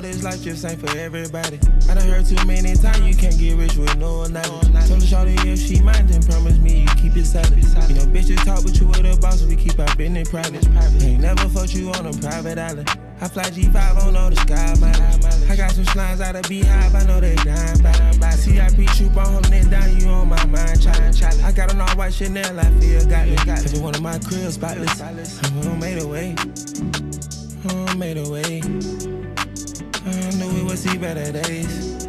this life just ain't for everybody. I done heard too many times you can't get rich with no knowledge. Told the shorty if she mind, then promise me you keep it solid. You know, bitches talk, but you with a boss, we keep our business private. Ain't never fucked you on a private island. I fly G5 on all the sky mileage. I got some slimes out of Beehive, I know they dying by. by. CIP troop on holding it down, you on my mind, challenge. I got an all white Chanel, I feel got it. Cause you one of my crib spotless. I made a way. I made a way. Would see better days.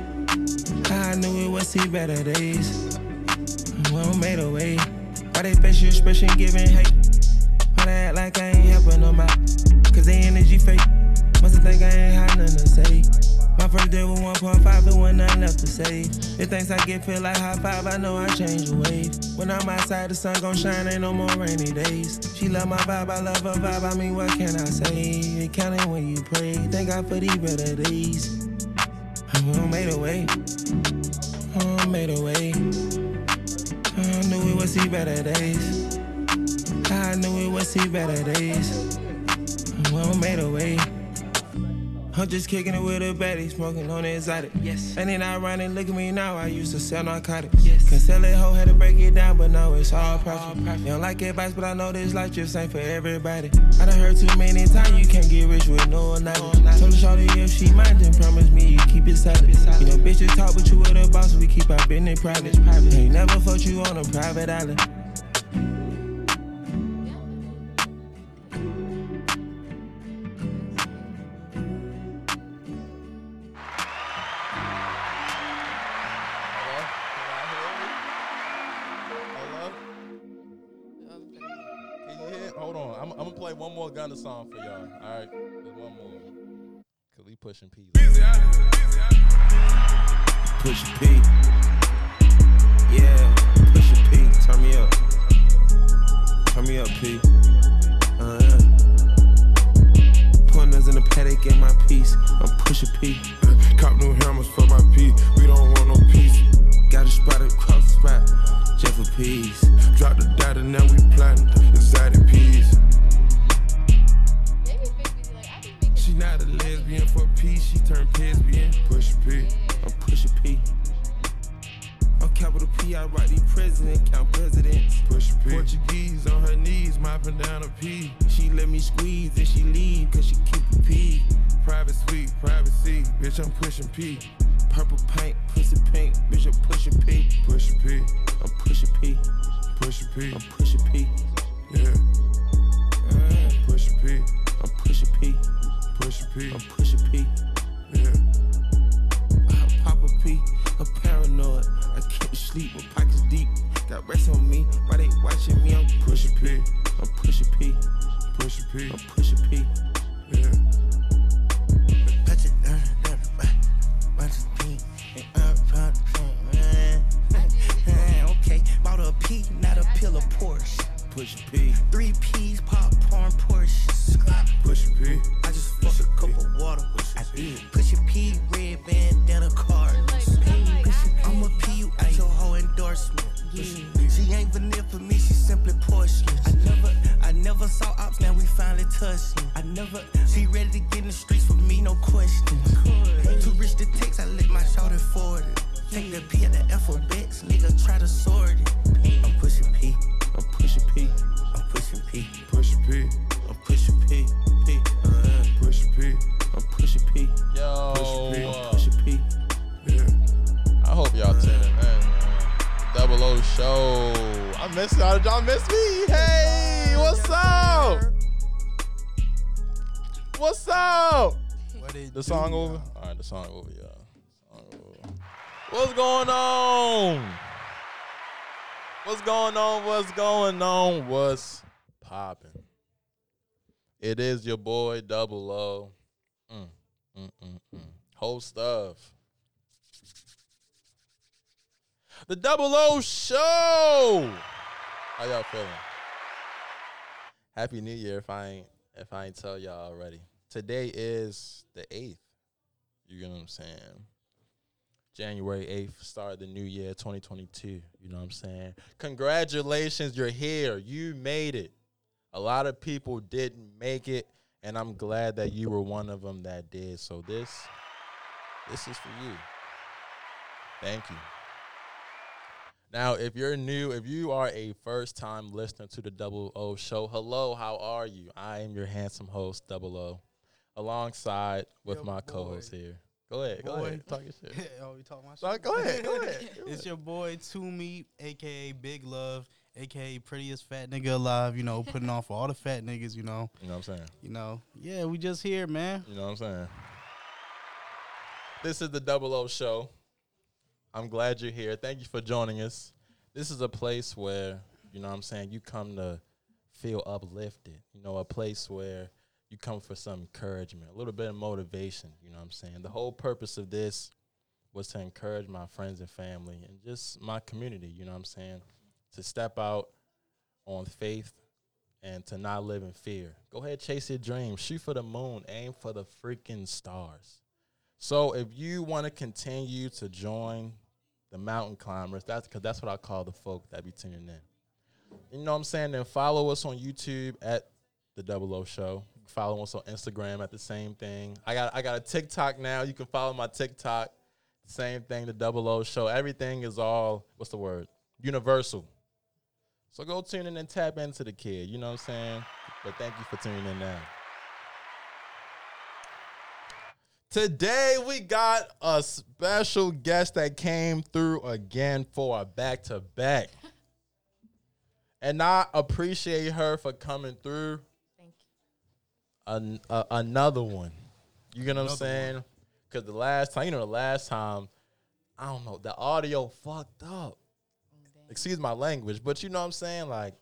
I knew we would see better days. Well, made a way. Why they your expression giving hate? Why they act like I ain't helping them out? Cause they energy fake. Must think I ain't had nothing to say. My first day was 1.5 and when nothing left to say. If things I get feel like high five, I know I change the wave. When I'm outside, the sun gon' shine, ain't no more rainy days. She love my vibe, I love her vibe, I mean, what can I say? It counting when you pray. Thank God for these better days. I made a way. I made a way. I knew we would see better days. I knew we would see better days. Well, made a way. I'm just kicking it with a baddie, smoking on the exotic. Yes. And then I run and look at me now. I used to sell narcotics. Yes. Cause sell it hoe had to break it down, but now it's all profit. You don't like advice, but I know this life just ain't for everybody. I done heard too many times you can't get rich with no knowledge. Told the shorty if she mind, then promise me you keep it solid. You know, bitches talk, but you with a boss, we keep our business private. Ain't never fucked you on a private island. More song for y'all. All right, one more. Cause we pushing P. Push a P. Yeah, push a P. Turn me up. Turn me up, P. Uh, Pointers in the Patek in my piece. I'm push a P. Cop new hammers for my P. We don't want no peace. Got a spot across the spot. Jeff for peace. Drop the data, now we planting exotic peas. She not a lesbian for peace. She turned lesbian. Push a P. I'm push a P. I'm capital P. I write these president, count presidents. Push a P. Portuguese on her knees, mopping down a P. She let me squeeze and she leave cause she keep a P. Private suite, privacy. Bitch, I'm pushing P. Purple paint, pussy pink, bitch, I'm pushing P. Push a P. I'm pushing P. Push a P. I'm pushing P. Yeah. Uh, Push a P. I'm pushing P. Push a P. I'm pushing P. Yeah. I pop a P. I'm paranoid. I can't sleep, my pockets deep. Got rest on me. Why they watching me? I'm Push a P. I'm pushing P. Push a P. I'm pushing P. Yeah. The song over, y'all. Song over. What's going on? What's going on? What's going on? What's popping? It is your boy Double O. Mm, mm, mm, mm. Host the Double O Show. How y'all feeling? Happy New Year if I ain't if I ain't tell y'all already. Today is the eighth. You know what I'm saying? January 8th, start the new year, 2022. You know what I'm saying? Congratulations, you're here. You made it. A lot of people didn't make it, and I'm glad that you were one of them that did. So this, this is for you. Thank you. Now, if you're new, if you are a first time listener to the Double O show, hello, how are you? I am your handsome host, Double O, alongside with my co host here. Go ahead, go Boy. ahead, talk your shit. oh, you talking my shit? go ahead, go ahead. It's your boy Toomey, aka Big Love, aka prettiest fat nigga alive. You know, putting on for all the fat niggas. You know, You know what I'm saying? you know. Yeah, we just here, man. You know what I'm saying? This is the Double O Show. I'm glad you're here. Thank you for joining us. This is a place where, you know what I'm saying, you come to feel uplifted. You know, a place where you come for some encouragement, a little bit of motivation. You know what I'm saying? The whole purpose of this was to encourage my friends and family and just my community, you know what I'm saying? To step out on faith and to not live in fear. Go ahead, chase your dreams, shoot for the moon, aim for the freaking stars. So if you want to continue to join the mountain climbers, that's because that's what I call the folk that be tuning in. You know what I'm saying? Then follow us on YouTube at the Double O Show. Follow us on Instagram at the same thing. I got I got a TikTok now. You can follow my TikTok. Same thing, the Double O Show. Everything is all what's the word? Universal. So go tune in and tap into the kid. You know what I'm saying? But thank you for tuning in now. Today we got a special guest that came through again for a back to back. And I appreciate her for coming through. An, uh, another one. You get what I'm Another saying? Because the last time, you know, the last time, I don't know, the audio fucked up. Excuse my language, but you know what I'm saying? Like,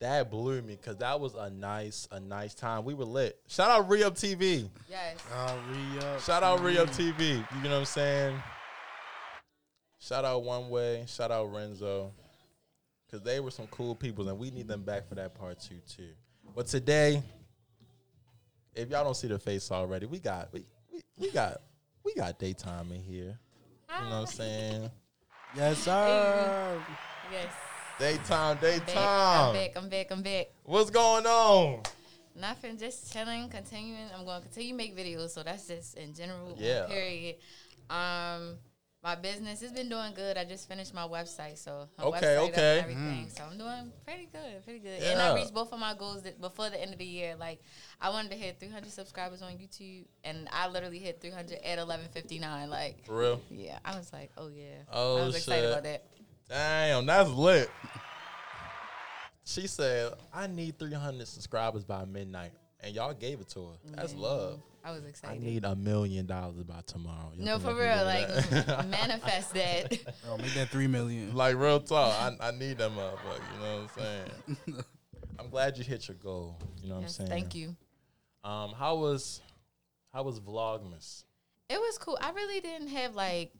that blew me because that was a nice, a nice time. We were lit. Shout out Re-Up TV. Yes. Uh, re-up, Shout out Re-Up TV. TV. You know what I'm saying? Shout out One Way. Shout out Renzo. Because they were some cool people, and we need them back for that part two, too. But today, if y'all don't see the face already, we got we, we, we got we got DaeeTime in here. You know what I'm saying? Yes, sir. Yes. DaeeTime, I'm back. I'm back. I'm back. I'm back. What's going on? Nothing. Just chilling. Continuing. I'm going to continue make videos. So that's just in general. Yeah. Period. Um, my business has been doing good. I just finished my website, so my Okay, website okay. everything. Mm. So I'm doing pretty good, pretty good. And I reached both of my goals that before the end of the year. Like I wanted to hit 300 subscribers on YouTube, and I literally hit 300 at 11:59. Like For real? yeah, I was like, oh yeah. Oh, I was excited about that. Damn, that's lit. She said, I need 300 subscribers by midnight. And y'all gave it to her. That's Yeah. love. I was excited. I need a million dollars by tomorrow. Y'all No, for real. Like that? manifest that. Oh, make that three million. like real talk. I, I need that motherfucker. You know what I'm saying? I'm glad you hit your goal. You know what yes, I'm saying? thank you. Um, how was how was Vlogmas? It was cool. I really didn't have like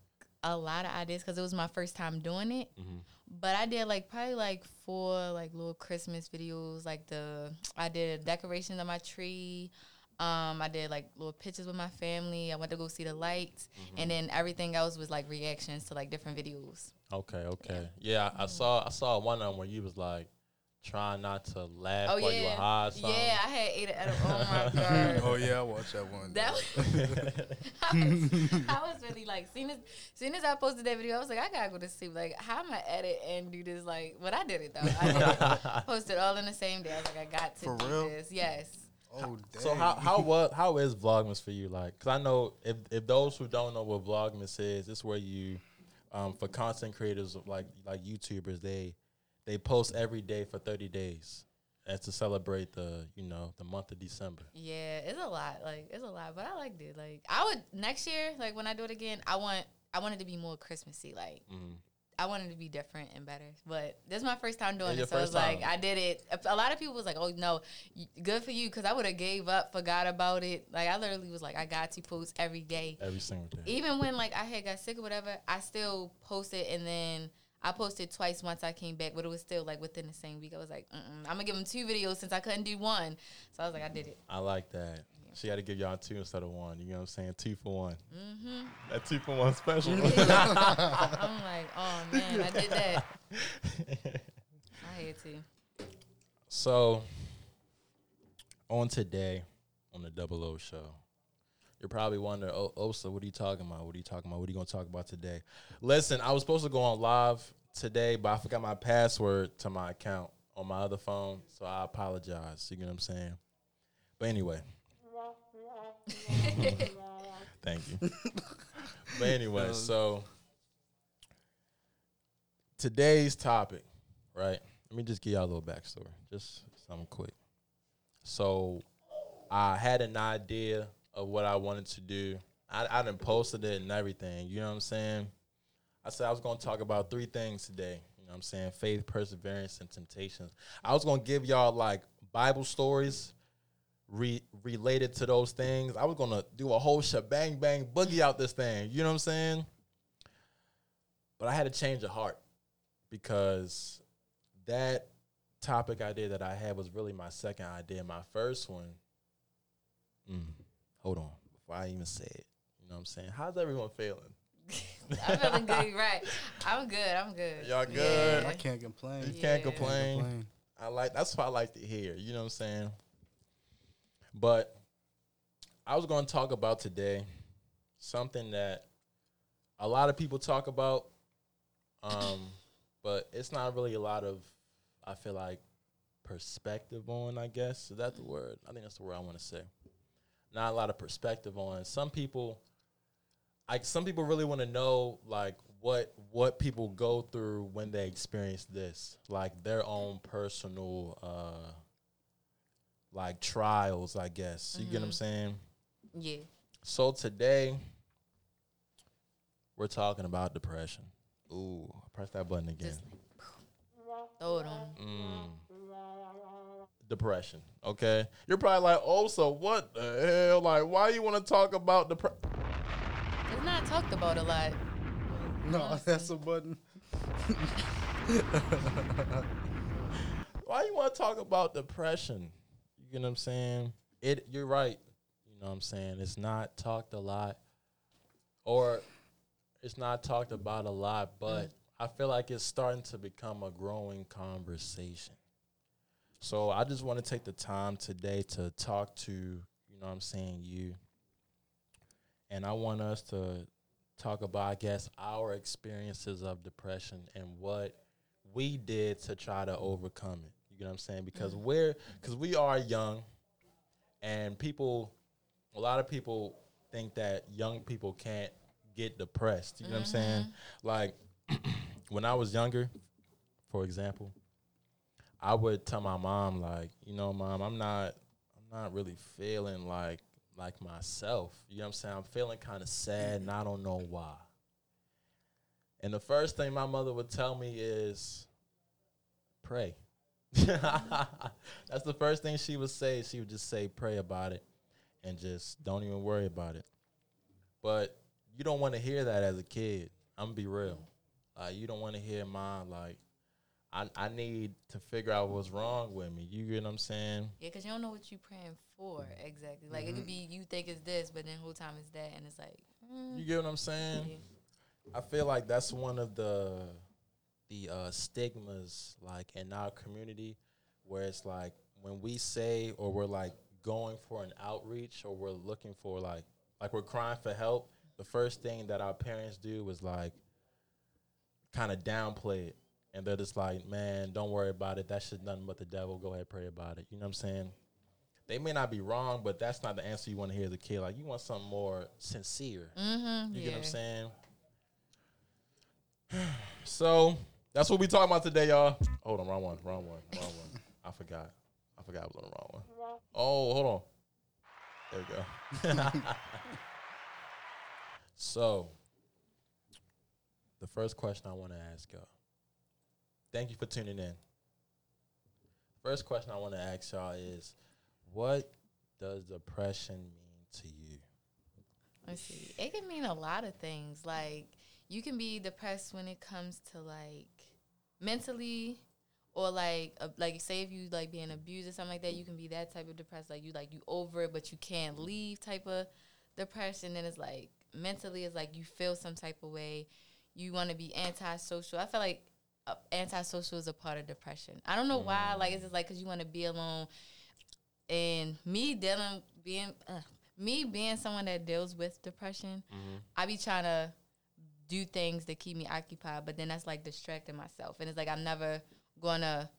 a lot of ideas because it was my first time doing it. Mm-hmm. But I did like probably like four like little Christmas videos. Like the I did a decoration of my tree. Um, I did like little pictures with my family. I went to go see the lights, Mm-hmm. and then everything else was like reactions to like different videos. Okay, okay. Yeah, I, I saw I saw one of them where you was like trying not to laugh Oh while you were yeah, high. or yeah. I had ate it. At a, oh my god. oh yeah, I watched that one. That was, I was, I was really like, soon as, soon as I posted that video, I was like, I gotta go to sleep. Like, how am I edit and do this? Like, but I did it though. I did it. posted all in the same day. I was like, I got to For do real? this. Yes. Oh, dang. So how how what how is Vlogmas for you? Like, cause I know if if those who don't know what Vlogmas is, it's where you, um, for content creators like like YouTubers, they they post every day for thirty days, as to celebrate the you know the month of December. Yeah, it's a lot. Like, it's a lot, but I liked it. Like, I would next year, like when I do it again, I want, I want it to be more Christmassy. Like, Mhm. I wanted to be different and better. But this is my first time doing it, so it's like. I did it. A- lot of people was like, "Oh no, good for you," because I would have gave up, forgot about it. Like I literally was like, I got to post every day. Every single day. even when like I had got sick or whatever, I still posted and then I posted twice once I came back, but it was still like within the same week. I was like, I'm gonna give them two videos since I couldn't do one, so I was like, I did it. I like that. She had to give y'all two instead of one. You know what I'm saying? Two for one. Mm-hmm. That two for one special. I'm like, oh man, I did that. I hate to. So, on today, on the Double O Show. You're probably wondering, oh, Osa, what are you talking about? What are you talking about? What are you going to talk about today? Listen, I was supposed to go on live today, but I forgot my password to my account on my other phone, so I apologize. You get what I'm saying? But anyway. Thank you. but anyway, um, so today's topic, right? Let me just give y'all a little backstory, just something quick. So I had an idea of what I wanted to do. I, I done posted it and everything. You know what I'm saying? I said I was going to talk about three things today. You know what I'm saying? Faith, perseverance, and temptations. I was going to give y'all like Bible stories re- related to those things. I was going to do a whole shebang bang boogie out this thing. You know what I'm saying? But I had to change of heart because that topic idea that I had was really my second idea. My first one, mm, hold on, before I even say it, you know what I'm saying? How's everyone feeling? I'm feeling good, right? I'm good. I'm good. Y'all good? Yeah. I can't complain. You can't complain. complain. I like that's what I like to hear. You know what I'm saying? But I was going to talk about today something that a lot of people talk about, um, but it's not really a lot of. I feel like perspective on. I guess is that the word? I think that's the word I want to say. Not a lot of perspective on. Some people, like some people, really want to know like what what people go through when they experience this, like their own personal, uh like trials. I guess you get what I'm saying. Yeah. So today, we're talking about depression. Ooh, press that button again. Just throw it on. Mm. Depression. Okay, you're probably like, oh, so what the hell? Like, why you want to talk about depression? It's not talked about a lot. No, Honestly. that's a button. Why you want to talk about depression? You get what I'm saying? It. You're right. You know what I'm saying? It's not talked a lot, or it's not talked about a lot, but I feel like it's starting to become a growing conversation. So I just want to take the time today to talk to, you know what I'm saying, you. And I want us to talk about, I guess, our experiences of depression and what we did to try to overcome it. You get what I'm saying? Because we're because we are young and people a lot of people think that young people can't get depressed. You know what I'm saying? Mm-hmm. Like when I was younger, for example, I would tell my mom like, you know, mom, I'm not I'm not really feeling like like myself. You know what I'm saying? I'm feeling kind of sad and I don't know why. And the first thing my mother would tell me is pray. That's the first thing she would say. She would just say pray about it and just don't even worry about it. But you don't want to hear that as a kid. I'm gonna be real. Like you don't want to hear mom like I I need to figure out what's wrong with me. You get what I'm saying? Yeah, because you don't know what you're praying for exactly. Like it could be you think it's this, but then whole time it's that, and it's like, mm, You get what I'm saying? yeah. I feel like that's one of the the uh, stigmas like in our community where it's like when we say or we're like going for an outreach or we're looking for like like we're crying for help, the first thing that our parents do is like kind of downplay it. And they're just like, man, don't worry about it. That shit's nothing but the devil. Go ahead, pray about it. You know what I'm saying? They may not be wrong, but that's not the answer you want to hear as a kid. Like, you want something more sincere. Mm-hmm, You yeah. get what I'm saying? So that's what we talking about today, y'all. Hold on, wrong one, wrong one, wrong one. I forgot. I forgot I was on the wrong one. Oh, hold on. There we go. so, the first question I want to ask y'all. Thank you for tuning in. First question I want to ask y'all is, what does depression mean to you? Let's see. It can mean a lot of things. Like you can be depressed when it comes to like mentally or like uh, like say if you like being abused or something like that, you can be that type of depressed. Like you like you over it, but you can't leave type of depression. Then it's like mentally, it's like you feel some type of way. You want to be antisocial. I feel like uh, antisocial is a part of depression. I don't know why. Like it's just like because you want to be alone. And me dealing being uh, me being someone that deals with depression, Mm-hmm. I be trying to do things to keep me occupied, but then that's like distracting myself, and it's like I'm never gonna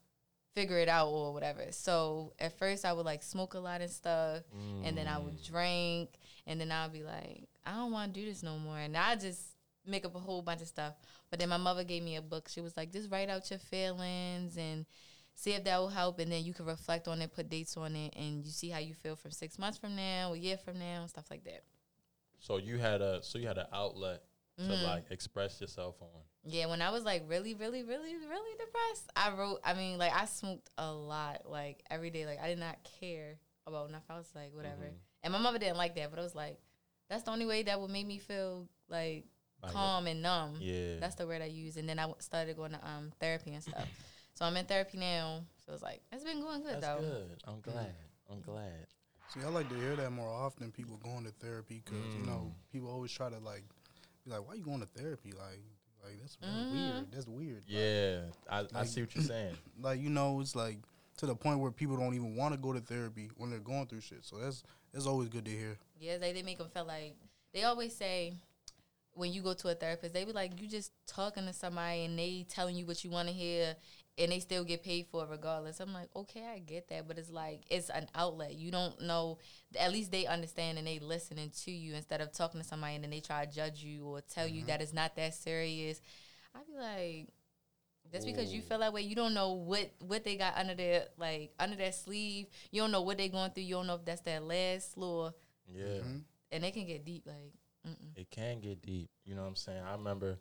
figure it out or whatever. So at first I would like smoke a lot and stuff, and then I would Mm. drink, and then I'd be like, I don't want to do this no more, and I just make up a whole bunch of stuff. But then my mother gave me a book. She was like, just write out your feelings and see if that will help, and then you can reflect on it, put dates on it, and you see how you feel from six months from now, a year from now, and stuff like that. So you had a so you had an outlet to Mhm. like express yourself on. Yeah, when I was like really, really, really, really depressed, I wrote. I mean, like I smoked a lot, like every day. Like I did not care about nothing. I was like, whatever. Mhm. And my mother didn't like that, but I was like, that's the only way that would make me feel like Like, calm and numb. Yeah. That's the word I use. And then I started going to um therapy and stuff. so I'm in therapy now. So it's like it's been going good That's though. good. I'm glad. I'm glad. See, I like to hear that more often. People going to therapy because you know Mm. people always try to like be like, "Why you going to therapy?" Like, like that's really Mhm. weird. That's weird. Like- Yeah, I, I like- see what you're saying. like you know it's like to the point where people don't even want to go to therapy when they're going through shit so that's that's always good to hear Yeah, they, they make them feel like they always say when you go to a therapist, they be like, you just talking to somebody and they telling you what you want to hear and they still get paid for it regardless. I'm like, okay, I get that, but it's like it's an outlet. You don't know. At least they understand and they listening to you instead of talking to somebody and then they try to judge you or tell you that it's not that serious. I'd be like. Just because you feel that way, you don't know what what they got under their like under their sleeve. You don't know what they going through. You don't know if that's their last little Yeah. Mhm. and they can get deep. Like, mm-mm. it can get deep. You know what I'm saying? I remember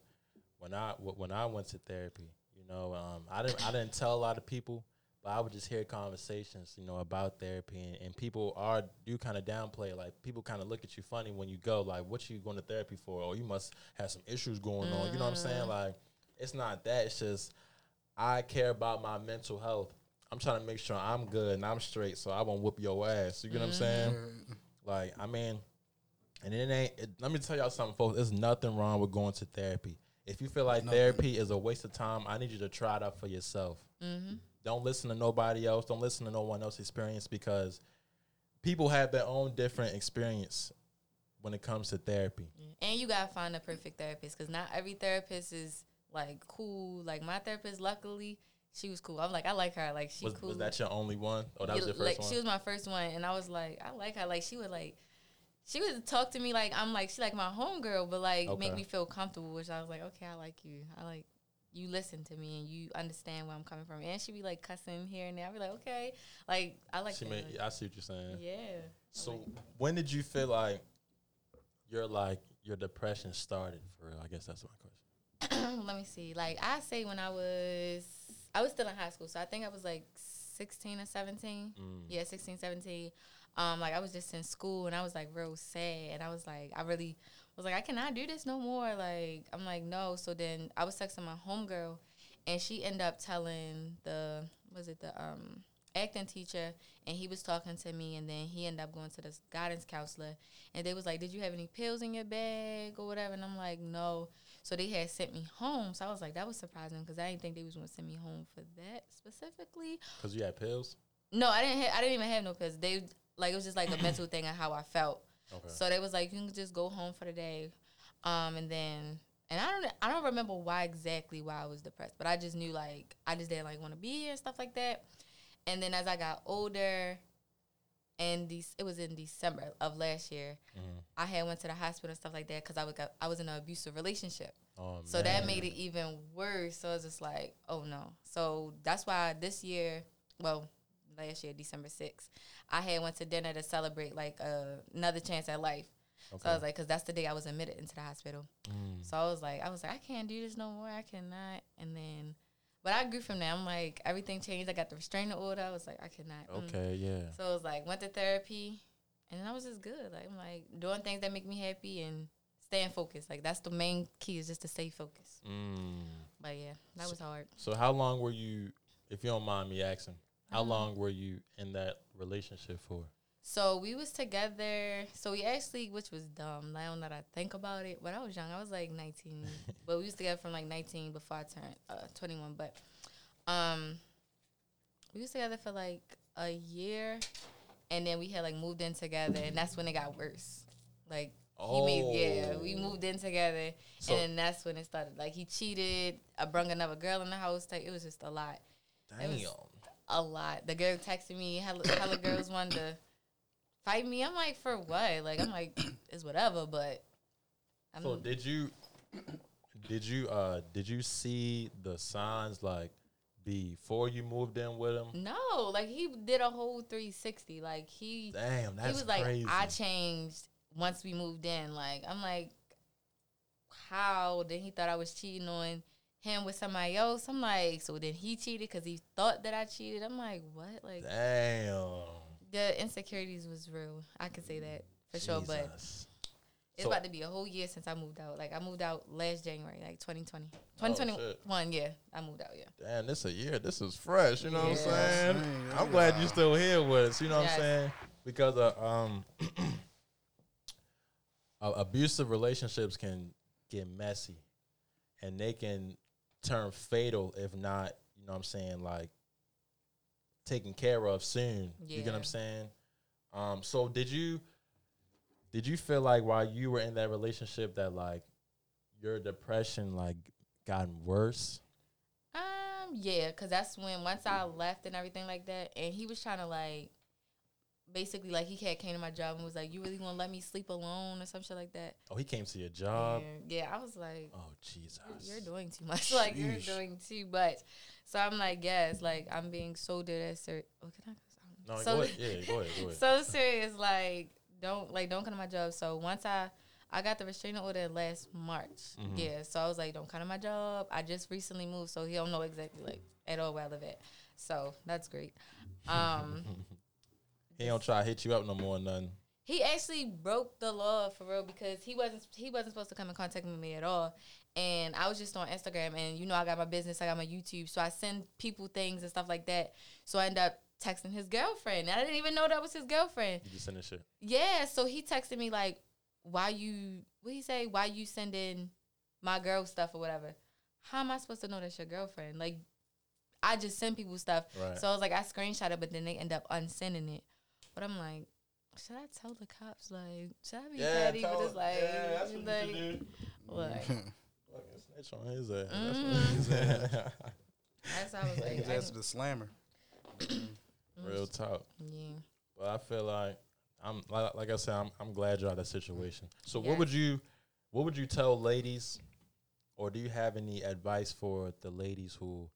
when I when I went to therapy. You know, um, I didn't I didn't tell a lot of people, but I would just hear conversations. You know about therapy, and, and people are do kind of downplay. Like people kind of look at you funny when you go. Like, what you going to therapy for? Or you must have some issues going on. You know what I'm saying? Like, it's not that. It's just I care about my mental health. I'm trying to make sure I'm good and I'm straight, so I won't whoop your ass. You get what I'm saying? Like, I mean, and it ain't. It, let me tell y'all something, folks. There's nothing wrong with going to therapy. If you feel like Nothing. therapy is a waste of time, I need you to try it out for yourself. Mm-hmm. Don't listen to nobody else. Don't listen to no one else's experience because people have their own different experience when it comes to therapy. and you gotta find a perfect therapist because not every therapist is like cool. Like my therapist, luckily, she was cool. I'm like, I like her. Like she Was, cool. was that your only one? Oh, that was your first like one. she was my first one, and I was like, I like her. Like she would like, she would talk to me like I'm like she like my homegirl, but like make me feel comfortable. Which I was like, okay, I like you. I like you listen to me and you understand where I'm coming from. And she be like cussing here and there. I be like, okay, like I like she that. made, Like, I see what you're saying. yeah. So when did you feel like your like your depression started for real? I guess that's my question. let me see. Like I say when I was I was still in high school, so I think I was like 16 or 17. Mm. Yeah, 16, 17. Um like I was just in school and I was like real sad and I was like I really was like I cannot do this no more. Like I'm like no. So then I was texting my homegirl and she ended up telling the was it the um acting teacher and he was talking to me and then he ended up going to this guidance counselor and they was like did you have any pills in your bag or whatever and i'm like no so they had sent me home so i was like that was surprising because i didn't think they was going to send me home for that specifically Cause you had pills. no i didn't ha- i didn't even have no pills they like it was just like a mental thing of how i felt Okay. so they was like, you can just go home for the day, um, and then and I don't I don't remember why exactly why I was depressed, but I just knew like I just didn't like want to be here and stuff like that. And then as I got older, and these it was in December of last year, Mhm. I had went to the hospital and stuff like that because I was got, I was in an abusive relationship. Oh, So that made it even worse. So it's just like, oh no. So that's why this year, well, last year, December 6th, I had went to dinner to celebrate like uh, another chance at life. So I was like, because that's the day I was admitted into the hospital. Mm. So I was like, I was like, I can't do this no more. I cannot. And then, but I grew from there. I'm like, everything changed. I got the restraining order. I was like, I cannot. mm. Okay, yeah. So it was like, went to therapy, and then I was just good. Like I'm like doing things that make me happy and staying focused. Like that's the main key is just to stay focused. Mm. But yeah, that was hard. So how long were you, if you don't mind me asking, how Um, long were you in that relationship for? So we was together. So we actually, which was dumb. Now that I think about it, when I was young. I was like 19. but we was together from like 19 before I turned uh, 21. But um, we was together for like a year, and then we had like moved in together, and that's when it got worse. Like he made yeah, we Oh. moved in together, So- and then that's when it started. Like he cheated. I brung another girl in the house. Like it was just a lot, Damn. was- a lot. The girl texted me. Hella, hella girls wanted to fight me. I'm like, for what? Like I'm like, it's whatever. But I'm So did you did you uh did you see the signs like before you moved in with him? no, like he did a whole 360. Like he Damn, that's he was like, crazy. I changed once we moved in. Like, I'm like, how? Then he thought I was cheating on him with somebody else. I'm like, so then he cheated because he thought that I cheated. I'm like, what? Like, Damn. the insecurities was real. I can say that for sure. But it's So- about to be a whole year since I moved out. Like, I moved out last January, like 2020. Oh, 2021, yeah. I moved out, yeah. Damn, this a year. This is fresh. You know what I'm saying? Dang, I'm glad you're still here with us. You know what I'm saying? Because uh, um, uh, abusive relationships can get messy, and they can turn fatal if not. You know what I'm saying? Like taken care of soon. You get what I'm saying? Um, so did you did you feel like while you were in that relationship that like your depression like gotten worse? Um, yeah, cause that's when once I left and everything like that, and he was trying to like, basically like he had came to my job and was like, "You really gonna let me sleep alone or some shit like that?" Oh, he came to your job. And, yeah, I was like, Oh Jesus! "You're doing too much. like you're doing too much." So I'm like, "Yes, like I'm being so dead certain." Oh, can I? No, so, go ahead. Yeah, go ahead. Go ahead. so serious. Like, don't like don't come to my job. So once I I got the restraining order last March. Mhm. Yeah. So I was like, don't come to my job. I just recently moved, so he don't know exactly like at all where I live at. So that's great. Um, he don't try to hit you up no more. or Nothing. he actually broke the law for real because he wasn't he wasn't supposed to come in contact with me at all. And I was just on Instagram, and you know I got my business, I got my YouTube, so I send people things and stuff like that. So I end up texting his girlfriend, and I didn't even know that was his girlfriend. You just send this shit. Yeah, so he texted me like, "Why you? What he say? Why you sending my girl stuff or whatever? How am I supposed to know that's your girlfriend? Like, I just send people stuff. Right. So I was like, I screenshot it, but then they end up unsending it. But I'm like, should I tell the cops? Like, should I be petty? But it's like, like, do. like, Fucking snitch on his ass. That's what mm-hmm. he said. that's how I was like, That's I- the slammer. Mm-hmm. Real talk. yeah. But I feel like I'm like, like I said, I'm I'm glad you're out of that situation. So Yes. what would you what would you tell ladies or do you have any advice for the ladies who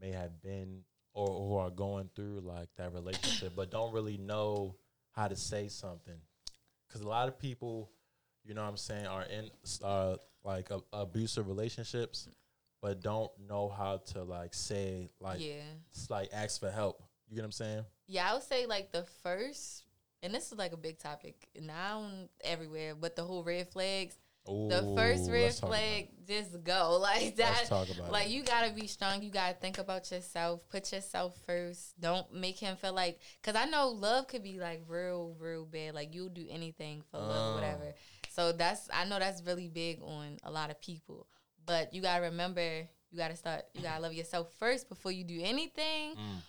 may have been or who are going through like that relationship but don't really know how to say something? Cuz a lot of people, you know what I'm saying, are in uh like a, abusive relationships but don't know how to like say like yeah. it's like ask for help. You get what I'm saying? Yeah, I would say like the first, and this is like a big topic now everywhere, but the whole red flags. The first Ooh, red let's talk about flag, just go like that. Let's talk about like it. you gotta be strong. You gotta think about yourself. Put yourself first. Don't make him feel like. Cause I know love could be like real, real bad. Like you'll do anything for love, Uh. whatever. So that's I know that's really big on a lot of people. But you gotta remember, you gotta start. You gotta love yourself first before you do anything. Mm.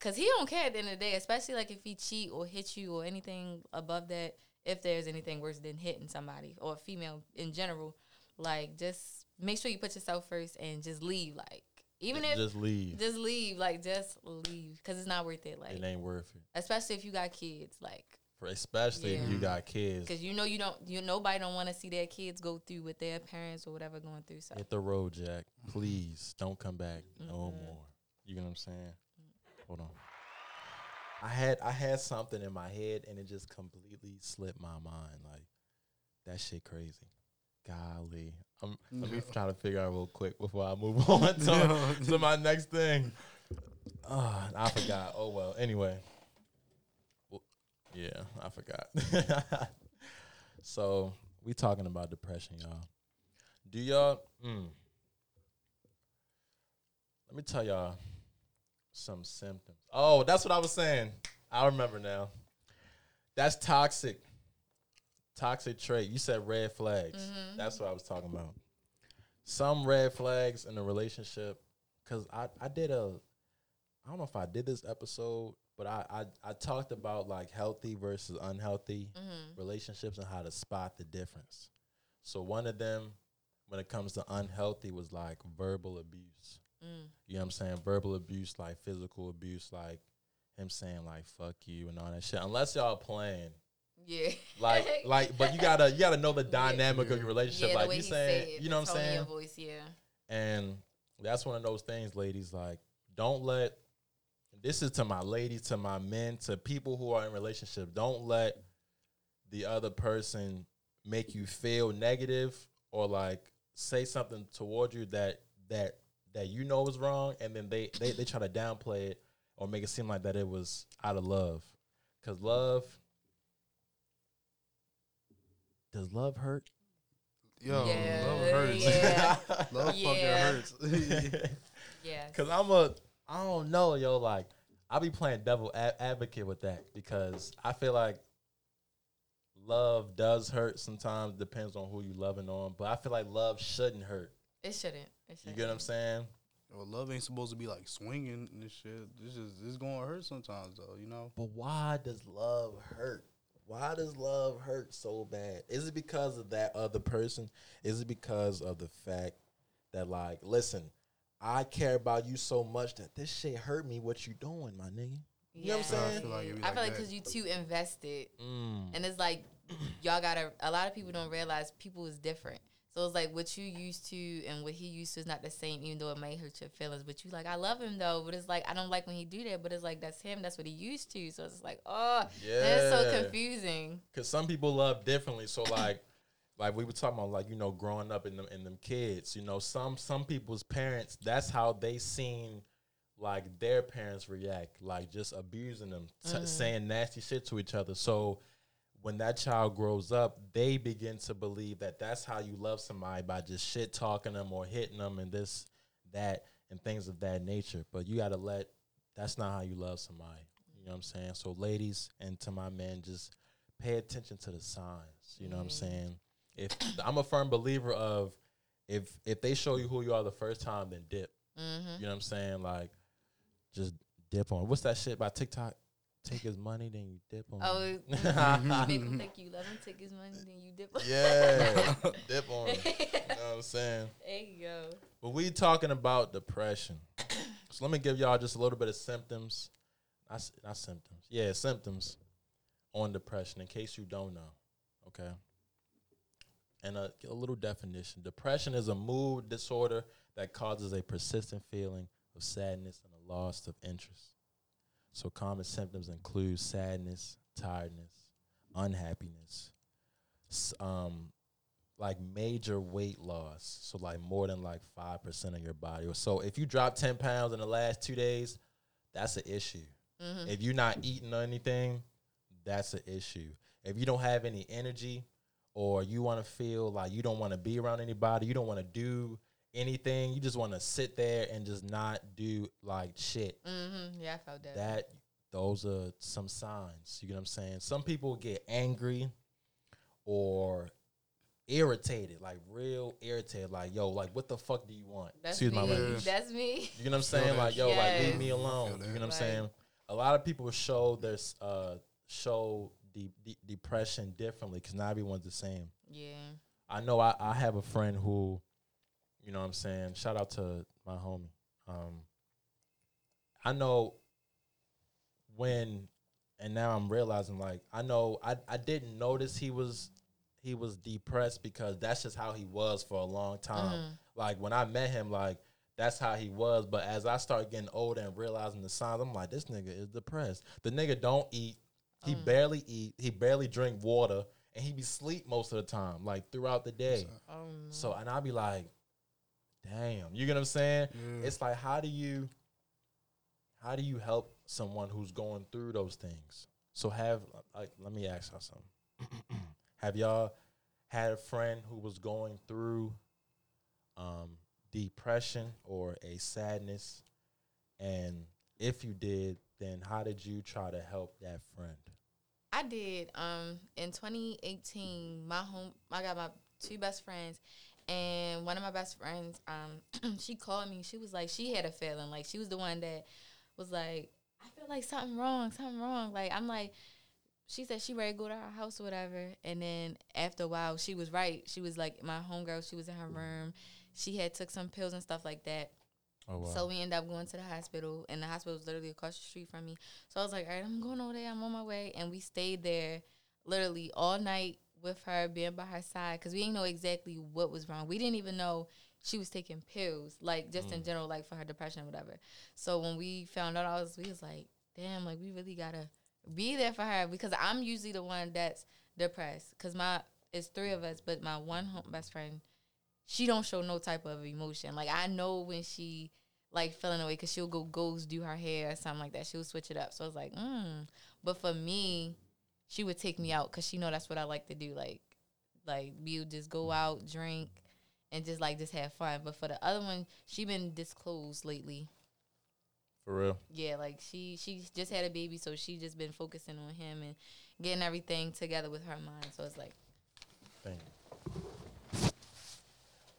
Cause he don't care at the end of the day, especially like if he cheat or hit you or anything above that. If there's anything worse than hitting somebody or a female in general, like just make sure you put yourself first and just leave. Like even if just leave, just leave, like just leave, cause it's not worth it. Like it ain't worth it. especially if you got kids, like For especially if you got kids. because you know you don't you nobody don't want to see their kids go through with their parents or whatever going through. So Hit the road, Jack. Please don't come back no Mhm. more. You know what I'm saying? Hold on. I had I had something in my head and it just completely slipped my mind. Like that shit crazy. Golly. I'm let me Yeah. try to figure out real quick before I move on to, to my next thing. Ah, I forgot. Oh well. Anyway. Well, Yeah, I forgot. so we talking about depression, y'all. Do y'all? Mm, let me tell y'all some symptoms. Oh, that's what I was saying. I remember now. That's toxic. Toxic trait. You said red flags. Mhm. That's what I was talking about. Some red flags in a relationship. Cause I, I did a I don't know if I did this episode but I, I I talked about like healthy versus unhealthy Mm-hmm. relationships and how to spot the difference. So one of them, when it comes to unhealthy, was like verbal abuse. Mm. You know what I'm saying? Verbal abuse, like physical abuse, like him saying like "fuck you" and all that shit. Unless y'all playing, Yeah. like like, but you gotta you gotta know the Yeah. dynamic of your relationship. yeah, like you saying, you know what I'm saying? Voice, yeah. And that's one of those things, ladies. Like, don't let this is to my ladies, to my men, to people who are in relationship. Don't let the other person make you feel negative or like say something toward you that that that you know is wrong, and then they they, they try to downplay it or make it seem like that it was out of love. Cause love does love hurt? Yo, Yeah, love hurts. yeah. love Yeah. fucking hurts. Yes. Cause I'm a, I don't know, yo. Like, I be playing devil a- advocate with that because I feel like love does hurt sometimes. Depends on who you loving on, but I feel like love shouldn't hurt. It shouldn't. It You shouldn't. get what I'm saying? Well, love ain't supposed to be like swinging and shit. This just this gonna hurt sometimes though, you know. But why does love hurt? Why does love hurt so bad? Is it because of that other person? Is it because of the fact that like, listen, I care about you so much that this shit hurt me. What you doing, my nigga? You know what I'm saying? I feel like it be I like like because you too invested, Mm. and it's like y'all gotta. A lot of people don't realize people is different. So it's like what you used to and what he used to is not the same, even though it may hurt your feelings. But you like, I love him though. But it's like I don't like when he do that. But it's like that's him. That's what he used to. So it's like, oh, that's so confusing. Cause some people love differently. So like, like we were talking about, like you know, growing up in them in them kids. You know, some some people's parents. That's how they seen like their parents react, like just abusing them, t- mm-hmm. saying nasty shit to each other. So when that child grows up, they begin to believe that that's how you love somebody by just shit talking them or hitting them and this, that, and things of that nature. But you got to let. That's not how you love somebody. You know what I'm saying? So ladies and to my men, just pay attention to the signs. You know what I'm saying? If I'm a firm believer of if if they show you who you are the first time, then dip. Mm-hmm. You know what I'm saying? Like just dip on. What's that shit by TikTok? Take his money, then you dip on. Oh, it. people think you love him, take his money, then you dip. On. Yeah, dip on. Him. You know what I'm saying? there you go. But we talking about depression. So let me give y'all just a little bit of symptoms. Not, not symptoms. Yeah, symptoms on depression in case you don't know. Okay. And a, a little definition. Depression is a mood disorder that causes a persistent feeling of sadness and a loss of interest. So common symptoms include sadness, tiredness, unhappiness, um, like major weight loss. So like more than like five percent of your body. So if you drop ten pounds in the last two days, that's an issue. Mm-hmm. If you're not eating or anything, that's an issue. If you don't have any energy, or you want to feel like you don't want to be around anybody, you don't want to do anything, you just want to sit there and just not do like shit. Mm-hmm. Yeah, I felt that. That those are some signs. You get what I'm saying? Some people get angry or irritated, like real irritated, like yo, like what the fuck do you want? That's Excuse me. my language. That's me. You know what I'm saying? Like yo, like leave me alone. You know what I'm that. saying? A lot of people show their uh show de- de- depression differently because not everyone's the same. Yeah. I know I, I have a friend who, you know what I'm saying, shout out to my homie. Um I know when and now I'm realizing like I know I, I didn't notice he was he was depressed because that's just how he was for a long time. Mhm. Like when I met him, like that's how he was. But as I start getting older and realizing the signs, I'm like, this nigga is depressed. The nigga don't eat. He Mm. barely eat. He barely drink water, and he be sleep most of the time, like throughout the day. Oh. So and I'll be like, damn, you get what I'm saying? Yeah. It's like how do you how do you help someone who's going through those things? So have like let me ask y'all something. have y'all had a friend who was going through um depression or a sadness and if you did, then how did you try to help that friend? I did. Um, in 2018, my home, I got my two best friends, and one of my best friends, um, she called me. She was like, she had a feeling like she was the one that was like, I feel like something wrong, something wrong. Like I'm like, she said she ready to go to her house or whatever. And then after a while, she was right. She was like my homegirl. She was in her room. She had took some pills and stuff like that. Oh wow. So we ended up going to the hospital, and the hospital was literally across the street from me. So I was like, all right, I'm going over there. I'm on my way. And we stayed there literally all night with her, being by her side, because we didn't know exactly what was wrong. We didn't even know she was taking pills, like just in general, like for her depression or whatever. So when we found out, I was, we was like, damn, like we really gotta be there for her because I'm usually the one that's depressed. Cause my it's three of us, but my one home best friend, she don't show no type of emotion. Like I know when she like feeling away because she'll go ghost do her hair or something like that. She'll switch it up. So I was like, mm. But for me, she would take me out because she know that's what I like to do. Like, like we would just go out, drink, and just like just have fun. But for the other one, she been disclosed lately. For real. Yeah, like she she just had a baby, so she just been focusing on him and getting everything together with her mind. So it's like, Thank you.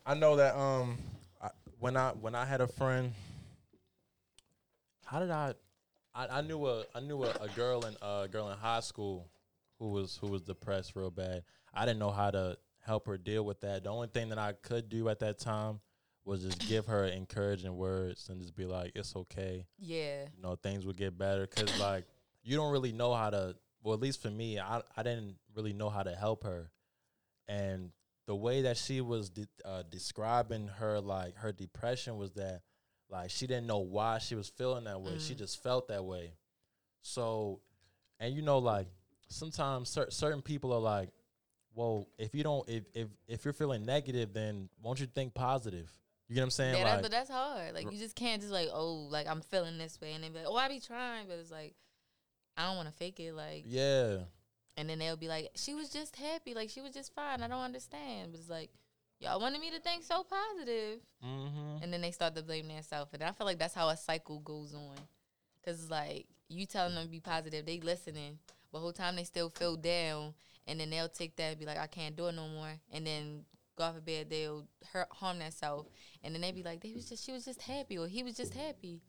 I know that um I, when I when I had a friend how did I I, I knew a I knew a, a girl in a girl in high school who was who was depressed real bad. I didn't know how to help her deal with that. The only thing that I could do at that time was just give her encouraging words and just be like, "It's okay." yeah, you know things would get better because like you don't really know how to well at least for me i, I didn't really know how to help her and the way that she was de- uh, describing her like her depression was that like she didn't know why she was feeling that way she just felt that way so and you know like sometimes cer- certain people are like well if you don't if, if if you're feeling negative then won't you think positive you get what i'm saying yeah, like that, but that's hard. Like you just can't just like, oh, like I'm feeling this way, and then be like, oh, I be trying, but it's like, I don't want to fake it. Like, yeah And then they'll be like, she was just happy. Like, she was just fine. I don't understand. But it's like, y'all wanted me to think so positive. mm-hmm. And then they start to blame themselves. And I feel like that's how a cycle goes on. Because, it's like, you telling them to be positive, they listening. But whole time they still feel down. And then they'll take that and be like, I can't do it no more. And then, God forbid, they'll hurt, harm themselves. And then they be like, they was just, she was just happy. Or he was just happy.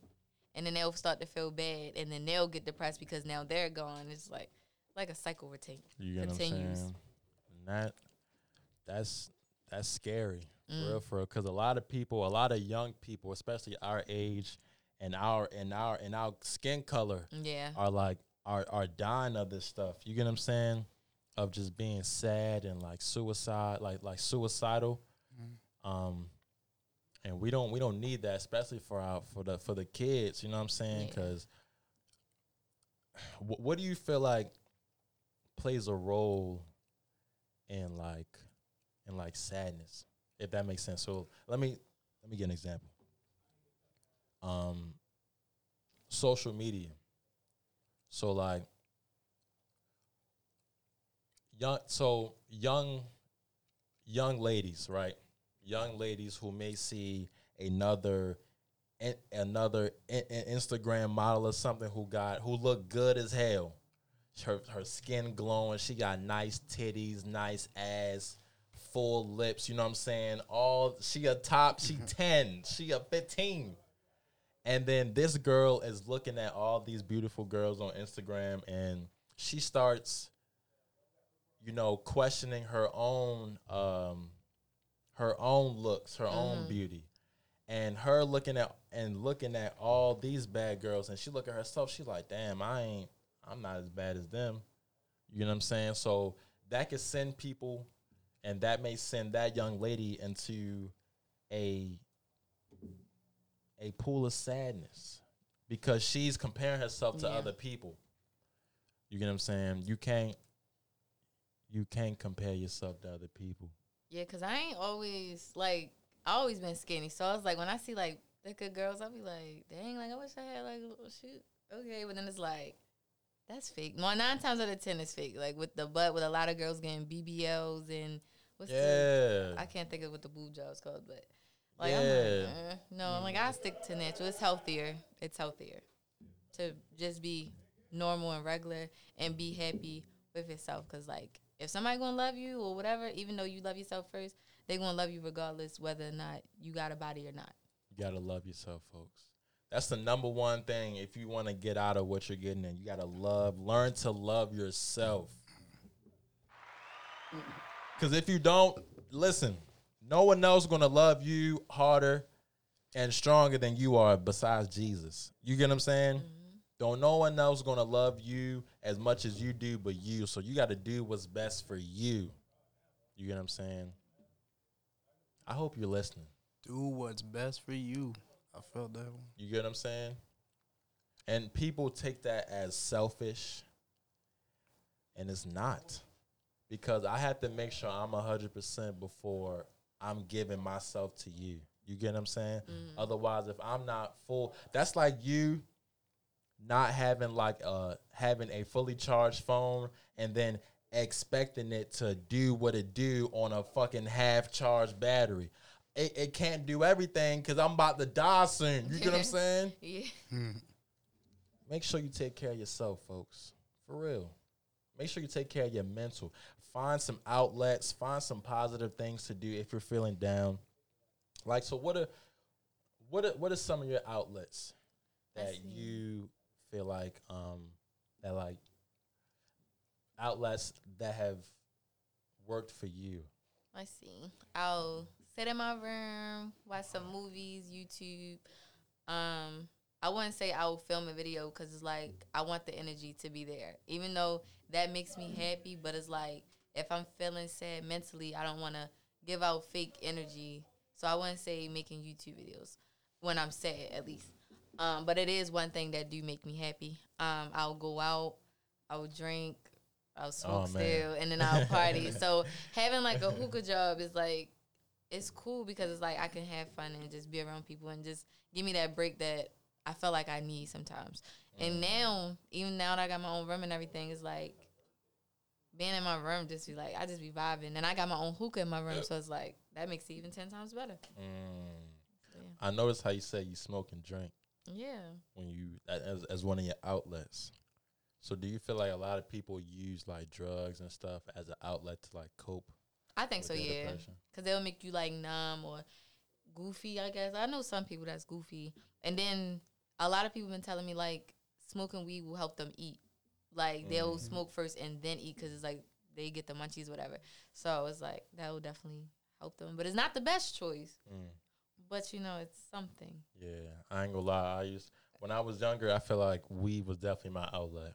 And then they'll start to feel bad. And then they'll get depressed because now they're gone. It's like, like a cycle routine. You get continues. that that's that's scary, Mm. real, for real. Because a lot of people, a lot of young people, especially our age and our and our and our skin color, Yeah. are like are are dying of this stuff. You get what I'm saying? Of just being sad and like suicide, like like suicidal. Um, and we don't we don't need that, especially for our for the for the kids. You know what I'm saying? Yeah. Because what, what do you feel like plays a role in like in like sadness, if that makes sense? So let me let me get an example. Um, social media. So like young so young young ladies, right? Young ladies who may see another another in, in- Instagram model or something who got who look good as hell. Her her skin glowing, she got nice titties, nice ass, full lips, you know what I'm saying? All she a top, she mm-hmm. 10, she a 15. And then this girl is looking at all these beautiful girls on Instagram and she starts you know questioning her own um her own looks, her own beauty. And her looking at and looking at all these bad girls and she look at herself, she like, "Damn, I ain't I'm not as bad as them." You know what I'm saying? So that could send people and that may send that young lady into a a pool of sadness because she's comparing herself to Yeah. other people. You get what I'm saying? You can't you can't compare yourself to other people. Yeah, cause I ain't always like I always been skinny, so I was like when I see like thicker girls, I'll be like, dang, like I wish I had like a little shit. Okay, but then it's like that's fake. More nine times out of ten is fake. Like with the butt, with a lot of girls getting BBLs and what's the I can't think of what the boob job's called, but like Yeah. I'm like, eh. no, I'm like I stick to natural. It's healthier. It's healthier to just be normal and regular and be happy with yourself. Cause like if somebody gonna love you or whatever, even though you love yourself first, they gonna love you regardless whether or not you got a body or not. You gotta love yourself, folks. That's the number one thing if you want to get out of what you're getting in. You got to love, learn to love yourself. Because if you don't, listen, no one else is going to love you harder and stronger than you are besides Jesus. You get what I'm saying? Mm-hmm. Don't no one else going to love you as much as you do but you. So you got to do what's best for you. You get what I'm saying? I hope you're listening. Do what's best for you. I felt that one. You get what I'm saying? And people take that as selfish, and it's not. Because I have to make sure I'm 100% before I'm giving myself to you. You get what I'm saying? Otherwise, if I'm not full, that's like you not having like a having a fully charged phone and then expecting it to do what it do on a fucking half charged battery. It, it can't do everything because I'm about to die soon. You get what I'm saying? Yeah. Hmm. Make sure you take care of yourself, folks. For real. Make sure you take care of your mental. Find some outlets. Find some positive things to do if you're feeling down. Like, so what are what are, what are some of your outlets that you feel like um that like outlets that have worked for you? Let's see. I'll sit in my room, watch some movies, YouTube. Um, I wouldn't say I will film a video because it's like I want the energy to be there, even though that makes me happy. But it's like if I'm feeling sad mentally, I don't want to give out fake energy. So I wouldn't say making YouTube videos when I'm sad, at least. Um, but it is one thing that do make me happy. Um, I'll go out, I'll drink, I'll smoke Oh, still, and then I'll party. so having like a hookah job is like it's cool because it's like I can have fun and just be around people and just give me that break that I felt like I need sometimes. And now, even now that I got my own room and everything, it's like being in my room just be like I just be vibing, and I got my own hookah in my room, so it's like that makes it even ten times better. Mm. Yeah. I noticed how you said you smoke and drink. Yeah, when you as as one of your outlets. So do you feel like a lot of people use like drugs and stuff as an outlet to like cope? I think so. Yeah, because they'll make you like numb or goofy. I guess I know some people that's goofy, and then a lot of people been telling me like smoking weed will help them eat. Like they'll Mm-hmm. smoke first and then eat because it's like they get the munchies, whatever. So it's like that will definitely help them, but it's not the best choice. Mm, But you know, it's something. yeah, I ain't gonna lie. I used when I was younger, I feel like weed was definitely my outlet.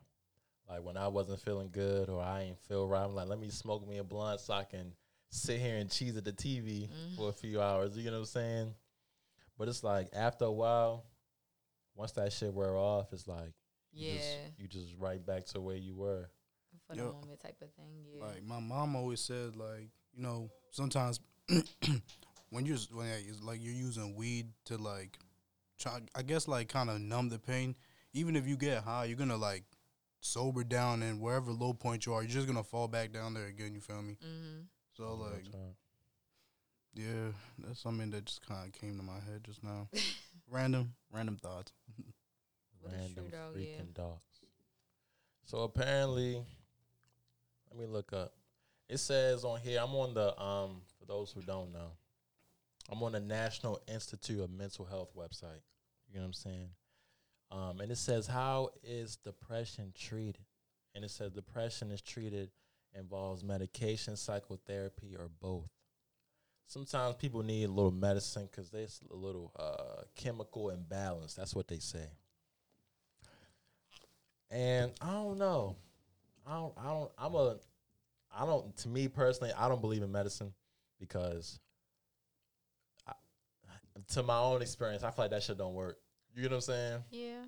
Like when I wasn't feeling good or I ain't feel right, I'm like, let me smoke me a blunt so I can sit here and cheese at the TV for a few hours. You know what I'm saying? But it's like after a while, once that shit wear off, it's like you Yeah, just, you just right back to where you were. for the moment type of thing. Yeah, Like my mom always said, like you know, sometimes when you're when it's like you're using weed to like, try, I guess like kind of numb the pain. Even if you get high, you're gonna like sober down, and wherever low point you are, you're just gonna fall back down there again. You feel me? hmm So like, yeah, that's something that just kind of came to my head just now. random, random thoughts. True random yeah. freaking dogs. So apparently, let me look up. It says on here, I'm on the um for those who don't know, I'm on the National Institute of Mental Health website. You know what I'm saying? Um, and it says how is depression treated? And it says depression is treated involves medication, psychotherapy, or both. Sometimes people need a little medicine because there's a little uh, chemical imbalance. That's what they say. And I don't know. I don't. I don't. I'm a. I don't. To me personally, I don't believe in medicine because, I, to my own experience, I feel like that shit don't work. You get what I'm saying? Yeah,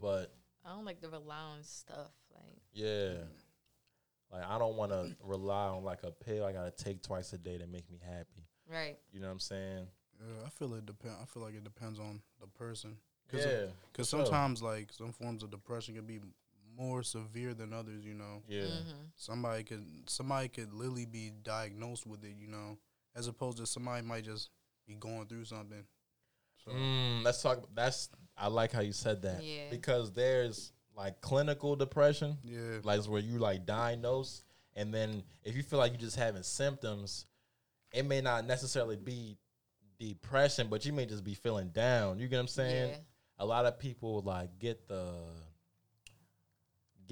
But I don't like the rely on stuff. Like, yeah, like I don't want to rely on like a pill I gotta take twice a day to make me happy. right? You know what I'm saying? Yeah, I feel it depend. I feel like it depends on the person. Cause Yeah. Because for sure. sometimes, like, some forms of depression can be more severe than others. You know, Yeah. hmm somebody could somebody could literally be diagnosed with it. You know, as opposed to somebody might just be going through something. So Mm, let's talk. That's I like how you said that. Yeah. Because there's like clinical depression, yeah, like it's where you like diagnose, and then if you feel like you're just having symptoms, it may not necessarily be depression, but you may just be feeling down. You get what I'm saying? Yeah. a lot of people like get the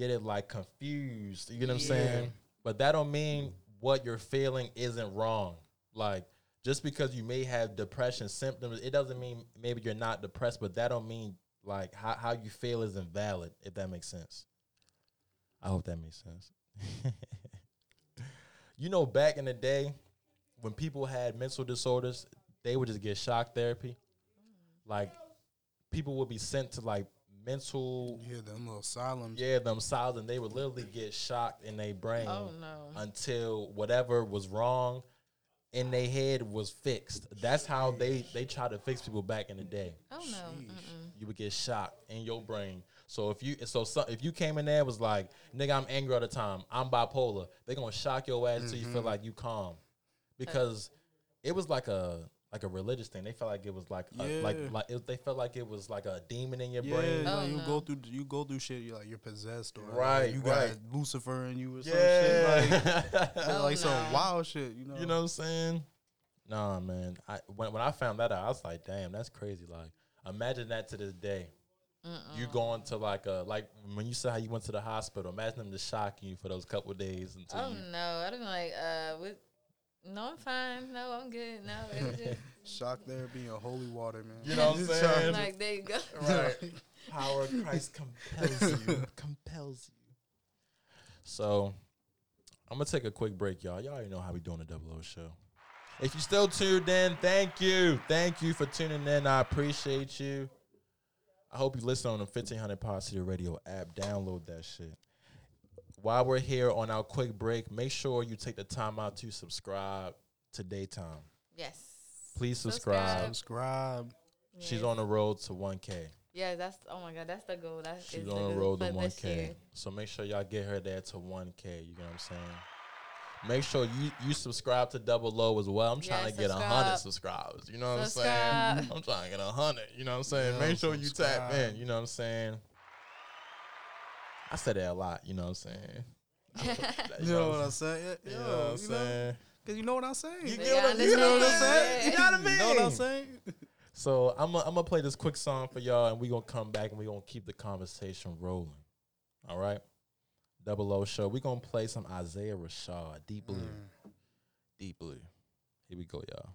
get it like confused. You get what I'm saying? But that don't mean what you're feeling isn't wrong. Like just because you may have depression symptoms, it doesn't mean maybe you're not depressed, but that don't mean like how, how you feel is invalid, if that makes sense. I hope that makes sense. you know, back in the day, when people had mental disorders, they would just get shock therapy. Like people would be sent to like mental Yeah, them little asylums. yeah, them sides, and they would literally get shocked in their brain Oh no. until whatever was wrong in their head was fixed. That's how they they try to fix people back in the day. Oh no. Mm-mm. You would get shocked in your brain. So if you so, so if you came in there and was like, nigga, I'm angry all the time. I'm bipolar. They gonna shock your ass until you feel mm-hmm. like you calm, because it was like a like a religious thing. They felt like it was like a, like Yeah. like it, they felt like it was like a demon in your Yeah, brain. Oh, like you no. go through you go through shit. You like you're possessed or Right, like, you got right. Lucifer in you or some shit like Oh, like some wild shit. You know. You know what I'm saying? Nah, man. I when when I found that out, I was like, damn, that's crazy. Like, imagine that to this day. You going to like a like when you said how you went to the hospital. Imagine them just shocking you for those couple days until Oh you. no. I'd have been like, uh, with, no, I'm fine. No, I'm good. No, it was just Shock therapy and holy water, man. You know what I'm saying? like there you go. Right. Power of Christ compels you. compels you. So I'm gonna take a quick break, y'all. Y'all already know how we doing the Double O show. If you still tuned in, thank you. Thank you for tuning in. I appreciate you. I hope you listen on the 1500 Pod City Radio app. Download that shit. While we're here on our quick break, make sure you take the time out to subscribe to DaeeTime. Yes. Please subscribe. Subscribe. She's on the road to 1K. Yeah, that's oh my god, that's the goal. That She's on the goal road to 1K. So make sure y'all get her there to 1K. You know what I'm saying? Make sure you, you subscribe to Double O as well. I'm trying Yeah, to get a 100 subscribers. You know what I'm saying? I'm trying to get a 100. You know what I'm saying? Yeah, make sure you tap in. You know what I'm saying? I said that a lot. You know what I'm saying? I put that, You know what I'm saying? You know what I'm saying? cause you know what I'm saying. You Yeah, get what, you know what I'm saying? You know what I mean? You know what I'm saying? So I'm gonna I'm gonna play this quick song for y'all, and we gonna come back and we gonna keep the conversation rolling. All right, Double O show. We gonna play some Isaiah Rashad, Deep Blue, mm. Deep Blue. Here we go, y'all.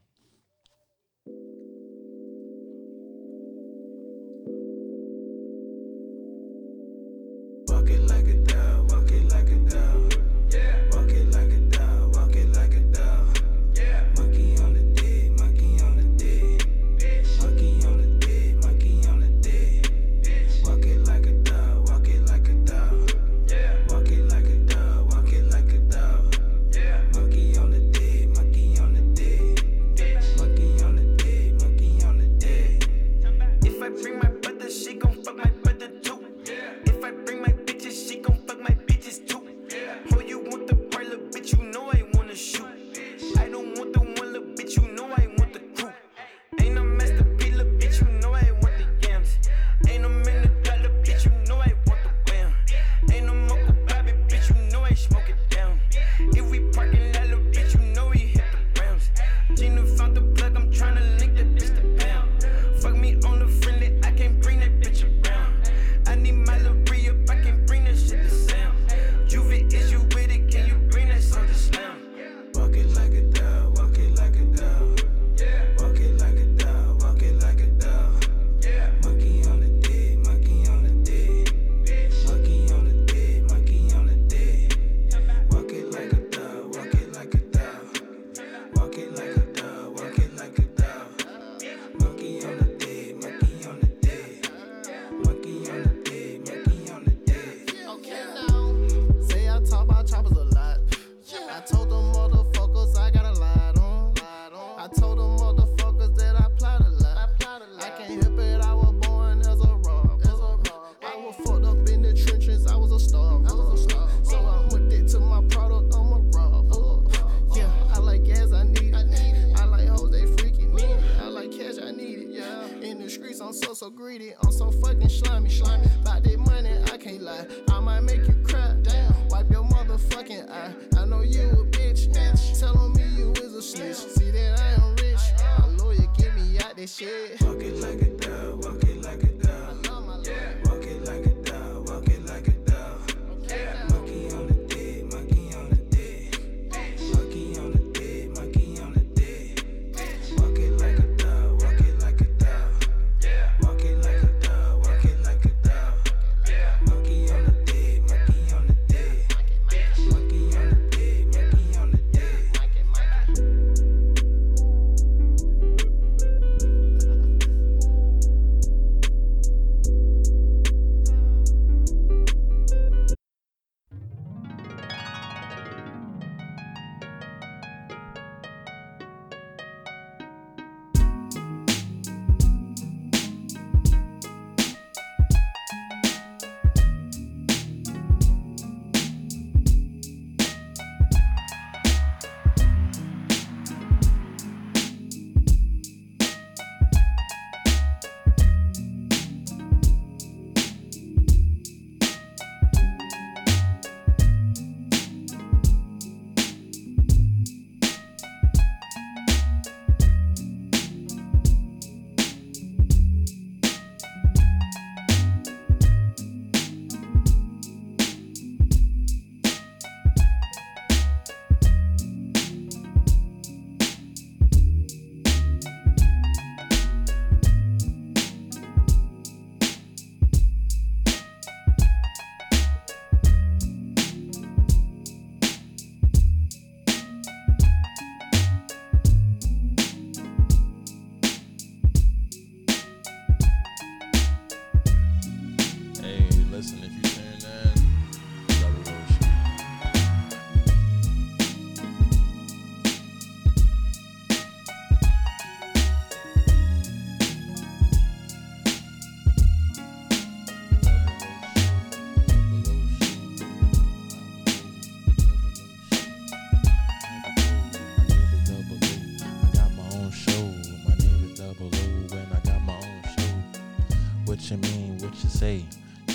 Say.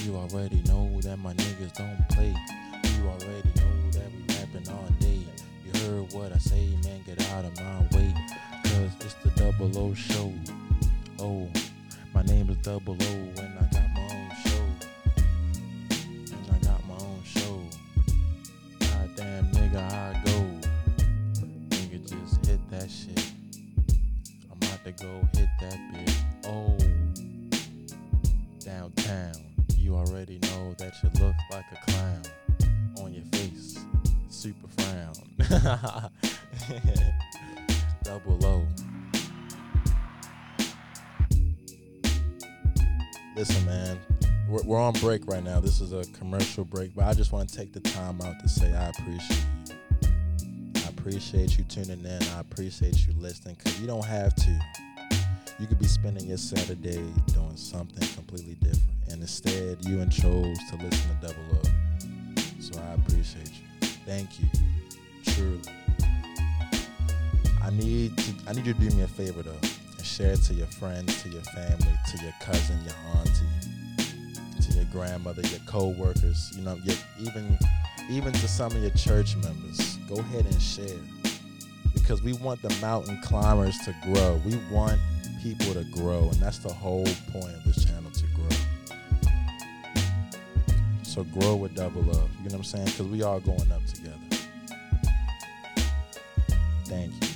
You already know that my we're, on break right now. This is a commercial break, but I just want to take the time out to say I appreciate you. I appreciate you tuning in. I appreciate you listening because you don't have to. You could be spending your Saturday doing something completely different. And instead, you and chose to listen to Double O. So I appreciate you. Thank you. Truly. I need to, I need you to do me a favor though. And share it to your friends, to your family, to your cousin, your auntie, to your grandmother, your co-workers, you know, your, even even to some of your church members. Go ahead and share. Because we want the mountain climbers to grow. We want people to grow, and that's the whole point of this channel to grow. So grow with double love. You know what I'm saying? Because we are going up together. Thank you.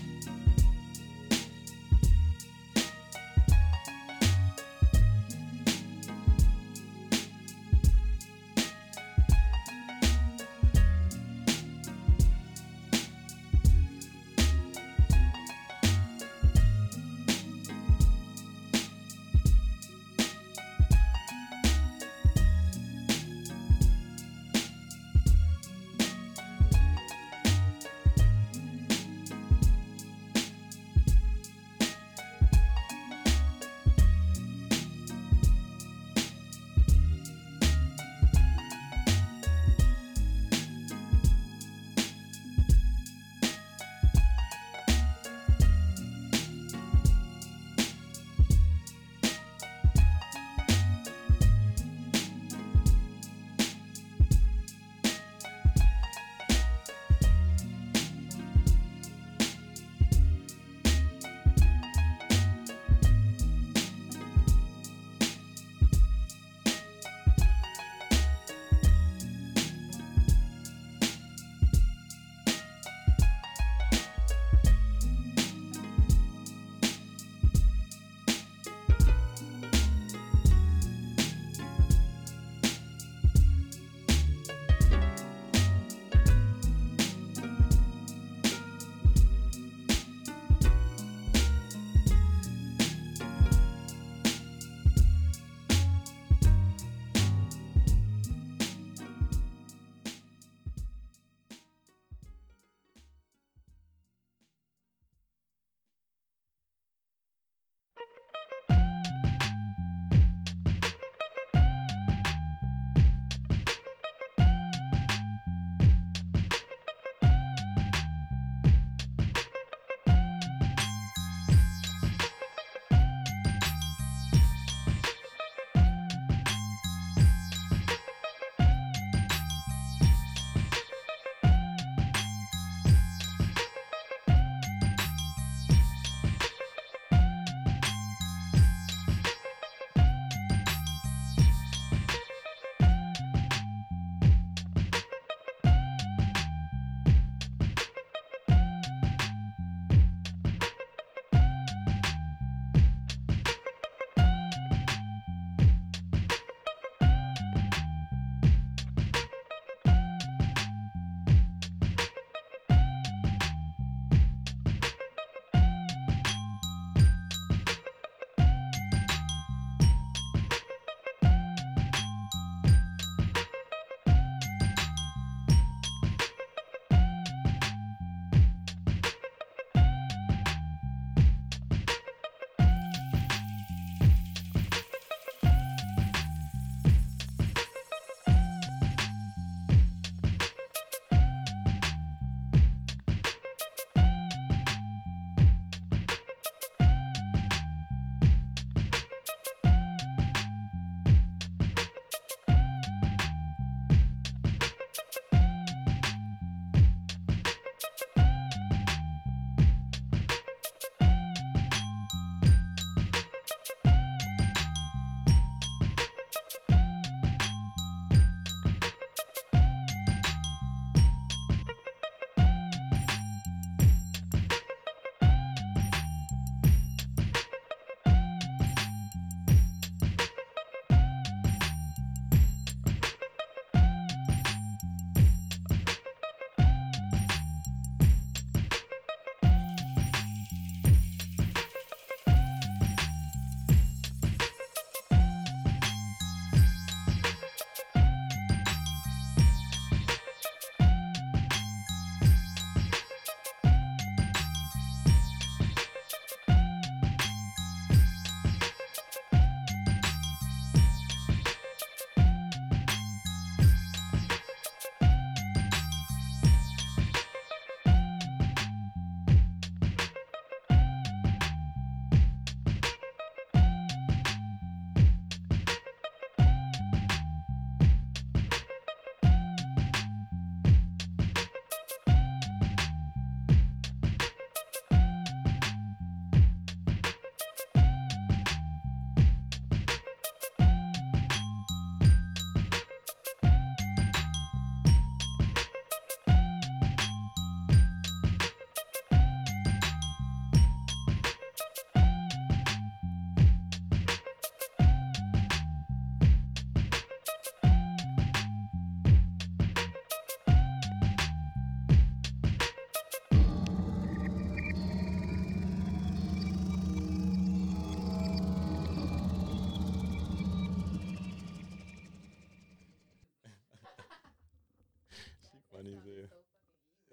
funny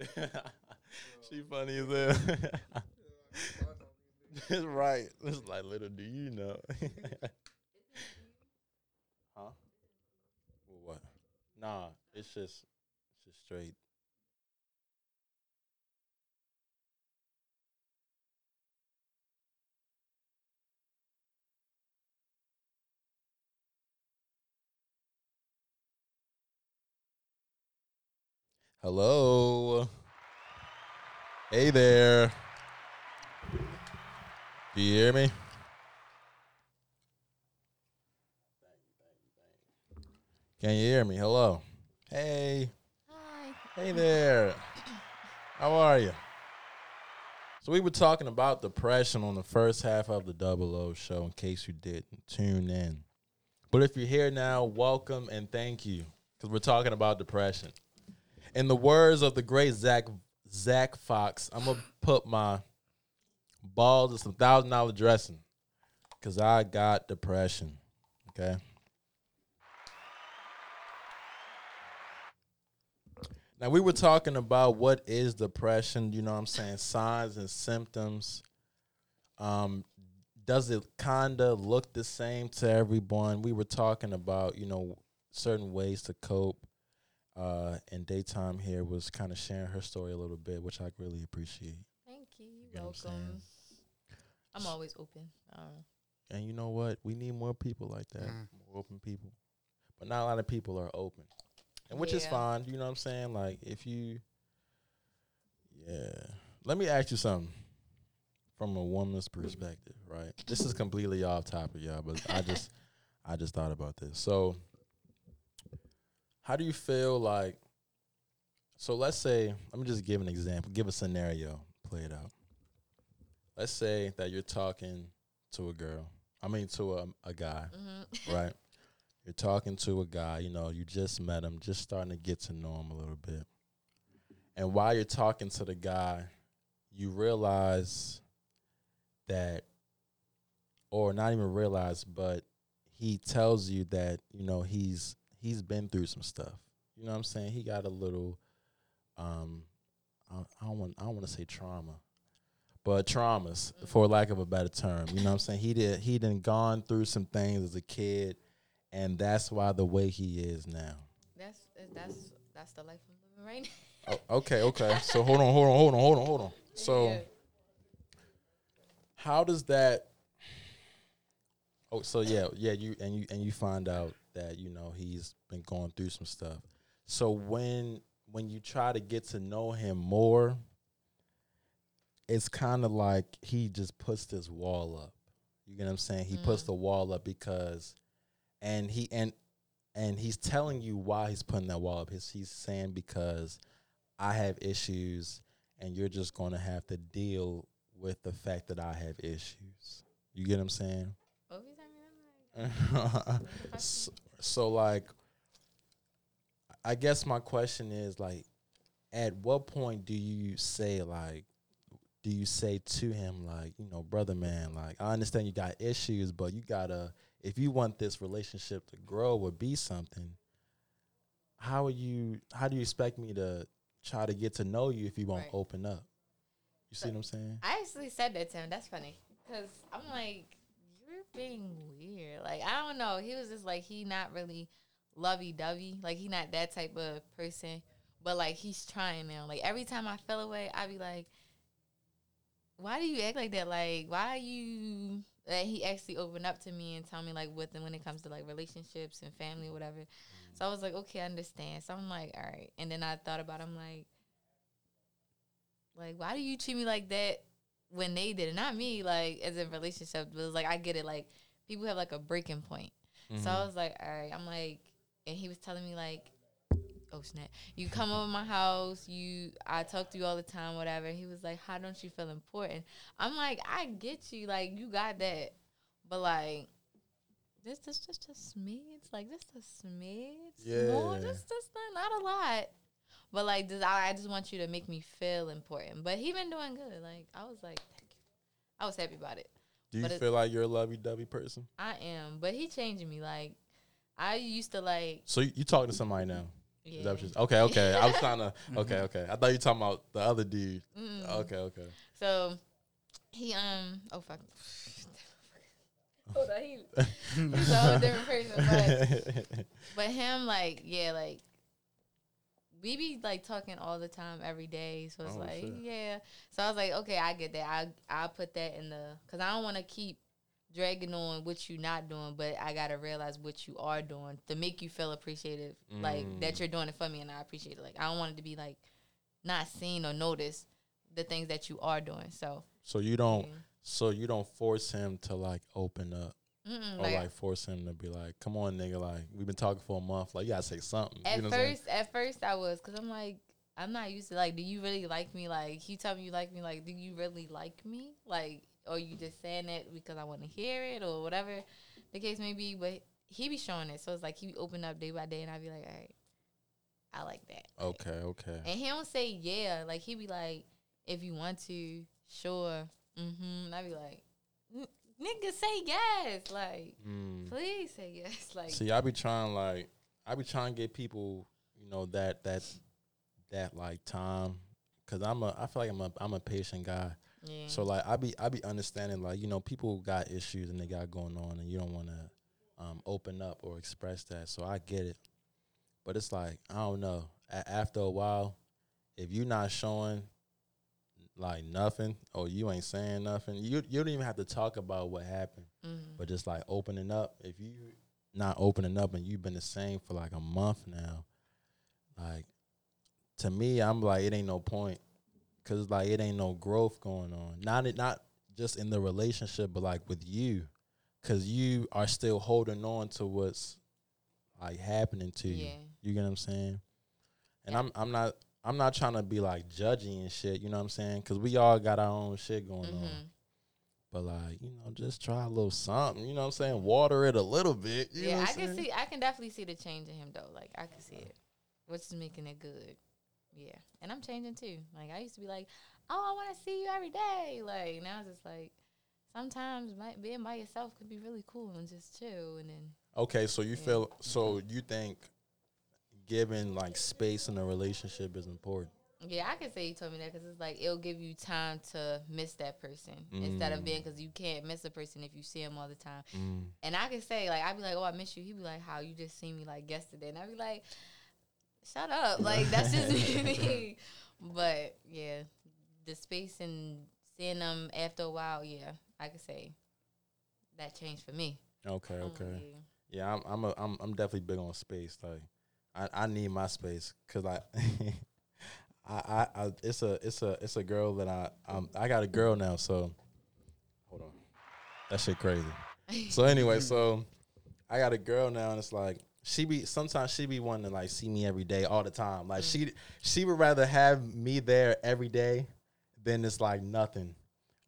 as hell. she funny as hell. It's right. It's like little do you know. huh? Well, what? Nah, it's just it's just straight. Hello. Hey there. Do you hear me? Can you hear me? Hello. Hey. Hi. Hey there. How are you? So we were talking about depression on the first half of the Double O show in case you didn't tune in. But if you're here now, welcome and thank you because we're talking about depression. In the words of the great Zack Zack Fox, I'm gonna put my balls in some thousand dollar dressing because I got depression. Okay. Now we were talking about what is depression, you know what I'm saying, signs and symptoms. Um does it kind of look the same to everyone? We were talking about, you know, certain ways to cope. Uh and DaeeTime here was kind of sharing her story a little bit, which I really appreciate. Thank you. You You're know I'm saying? welcome. I'm always open. Um, And you know what? We need more people like that, Mm. more open people. But not a lot of people are open, and which is fine. You know what I'm saying? Like if you, yeah. Let me ask you something from a woman's perspective, right? This is completely off topic, y'all, but I just, I just thought about this. So, how do you feel like? So let's say, let me just give an example, give a scenario, play it out. Let's say that you're talking to a girl. I mean, to a, a guy, mhm. right? You're talking to a guy, you know, you just met him, just starting to get to know him a little bit. And while you're talking to the guy, you realize that, or not even realize, but he tells you that, you know, he's he's been through some stuff. You know what I'm saying? He got a little um I, I don't want I don't want to say trauma but traumas for lack of a better term. You know what i'm saying? He did he done gone through some things as a kid and that's why the way he is now. That's that's that's the life I'm living right now. oh, okay okay. So hold on hold on hold on hold on hold on. So Yeah. how does that oh so yeah yeah you and you and you find out that you know he's been going through some stuff. So when when you try to get to know him more it's kind of like he just puts this wall up you get what i'm saying he puts Mm. the wall up because and he and and he's telling you why he's putting that wall up he's, he's saying because i have issues and you're just going to have to deal with the fact that I have issues. You get what I'm saying? What was I mean? I'm like, so, so like I guess my question is like at what point do you say like do you say to him like, you know, brother man, like I understand you got issues, but you got to if you want this relationship to grow or be something, how are you how do you expect me to try to get to know you if you won't Right. open up? You see But- what I'm saying? I actually said that to him. That's funny because I'm like, you're being weird. Like I don't know. He was just like he not really lovey dovey. Like he not that type of person. But like he's trying now. Like every time I fell away, i'd be like, why do you act like that? Like why you? That he actually opened up to me and tell me like what and when it comes to like relationships and family or whatever. So I was like, okay, I understand. So I'm like, all right. And then I thought about, it, I'm like, like why do you treat me like that when they did it? Not me, like as a relationship. But it was like I get it. Like people have like a breaking point. So Mm-hmm. I was like, all right. I'm like, and he was telling me like, oh snap, you come over my house. You, I talk to you all the time, whatever. He was like, how don't you feel important? I'm like, I get you. Like you got that, but like. This just just a smidge, like just a smidge, more, Yeah. just just not, not a lot, but like just, I, I just want you to make me feel important. But he been doing good. Like I was like, thank you. I was happy about it. Do you but feel like you're a lovey-dovey person? I am, but he changing me. Like I used to like So you, you talking to somebody now? Is that what Yeah. okay, okay. I was trying to. Okay, okay. I thought you were talking about the other dude. Mm. Okay, okay. So he um oh fuck. Hold on, he, he's a whole different person. But but him like yeah like we be like talking all the time every day. So it's Oh, like shit. yeah. So I was like okay I get that. I I put that in the because I don't want to keep dragging on what you not doing, but I gotta realize what you are doing to make you feel appreciative, like that Mm. you're doing it for me, and I appreciate it. Like I don't want it to be like not seen or noticed the things that you are doing. So so you don't. yeah. So you don't force him to like open up, Mm-mm, or like, like force him to be like, "Come on, nigga! Like we've been talking for a month. Like you gotta say something." at you know what I'm saying? first, at first I was, cause I'm like, I'm not used to like, do you really like me? Like, he tell me you like me. Like, do you really like me? Like, or you just saying it because I want to hear it or whatever the case may be. But he be showing it, so it's like he be open up day by day, and I be like, all right, I like that. Okay, okay. And he don't say yeah. Like he be like, if you want to, sure. Mm-hmm. And I be like, "N- nigga, say yes. Like, Mm. please say yes. Like, See, I be trying like I be trying to get people, you know, that that that like time, cause I'm a I feel like I'm a I'm a patient guy. Yeah. So like I be I be understanding like you know people got issues and they got going on and you don't want to um, open up or express that. So I get it, but it's like I don't know. A- after a while, if you're not showing like nothing or you ain't saying nothing, you you don't even have to talk about what happened Mhm. but just like opening up. If you not opening up and you've been the same for like a month now, like to me, I'm like it ain't no point because like it ain't no growth going on. Not it, not just in the relationship, but like with you, because you are still holding on to what's like happening to you. Yeah. You get what I'm saying? And Yeah. I'm I'm not I'm not trying to be like judgy and shit. You know what I'm saying? Because we all got our own shit going on. Mhm. But like, you know, just try a little something. You know what I'm saying? Water it a little bit. You yeah, I can saying? see. I can definitely see the change in him though. Like I can see it, which is making it good. Yeah, and I'm changing too. Like I used to be like, oh, I want to see you every day. Like now it's just like sometimes my, being by yourself could be really cool and just chill. And then Okay, so you Yeah. feel so you think giving like space in a relationship is important. yeah, I can say you told me that because it's like it'll give you time to miss that person instead of being because you can't miss a person if you see him all the time. Mm. And I can say like I'd be like, oh, I miss you. He'd be like, how you just seen me like yesterday, and I'd be like, shut up, like that's just me. But yeah, the space and seeing them after a while, yeah, I could say that changed for me. Okay, Um, okay. yeah. Yeah, I'm I'm a, I'm I'm definitely big on space. Like, I, I need my space because I, I, I I it's a it's a it's a girl that I um I got a girl now. So, hold on, that shit crazy. So anyway, so I got a girl now, and it's like she be sometimes she be wanting to like see me every day, all the time. Like she she would rather have me there every day than it's like nothing.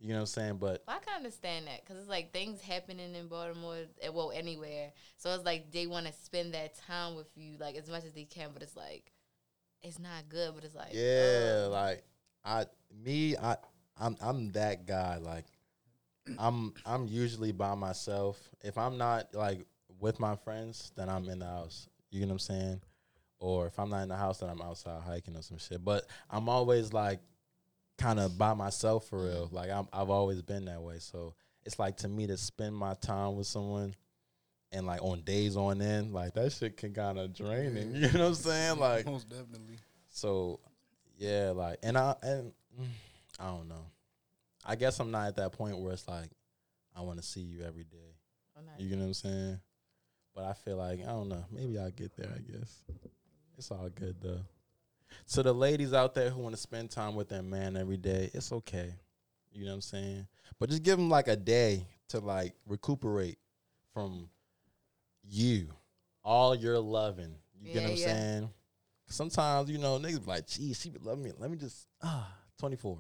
You know what I'm saying? But Well, I can understand that because it's like things happening in Baltimore, eh, well, anywhere. So it's like they want to spend that time with you, like as much as they can. But it's like it's not good. But it's like Yeah, like I me I I'm I'm that guy. Like I'm I'm usually by myself. If I'm not like with my friends, then I'm in the house. You know what I'm saying? Or if I'm not in the house, then I'm outside hiking or some shit. But I'm always like kind of by myself for real. Like I'm I've always been that way. So it's like to me to spend my time with someone and like on days on end, like that shit can kind of draining. You know what I'm saying? Like most definitely. so, yeah, like, and I and I don't know. I guess I'm not at that point where it's like I want to see you every day. You know what I'm saying? But I feel like I don't know. Maybe I'll get there. I guess it's all good though. So the ladies out there who want to spend time with their man every day, it's okay. You know what I'm saying? But just give them like a day to like recuperate from you, all your loving. You get what I'm yeah. saying? Sometimes you know niggas be like, "Geez, she would love me. Let me just ah 24."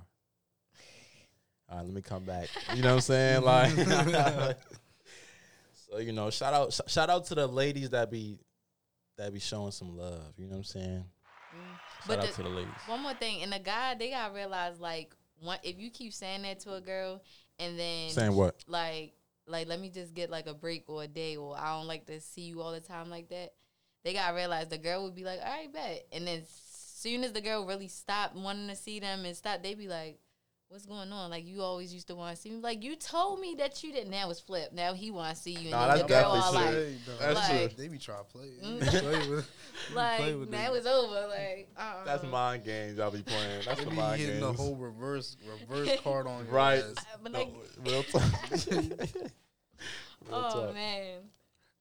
All right, let me come back. You know what I'm saying? Like, so you know, shout out, sh- shout out to the ladies that be that be showing some love. You know what I'm saying? Mm. Shout But out the- to the ladies. One more thing, and the guy they gotta realize like one if you keep saying that to a girl and then Saying what? like like let me just get like a break or a day or I don't like to see you all the time like that. they gotta realize the girl would be like, all right, bet. And then soon as the girl really stopped wanting to see them and stop, they be like, what's going on? Like you always used to want to see me. Like you told me that you didn't. Now it's flipped. Now he want to see you. And Nah, then that's the girl all definitely like, true. Hey, though, That's true. They be trying to play. Mm. play with, like play with now it's over. Like uh-uh. That's mind games y'all be playing. That's They the be mind hitting games. the whole reverse reverse card on your Right. ass. But No, real talk. real oh talk. man.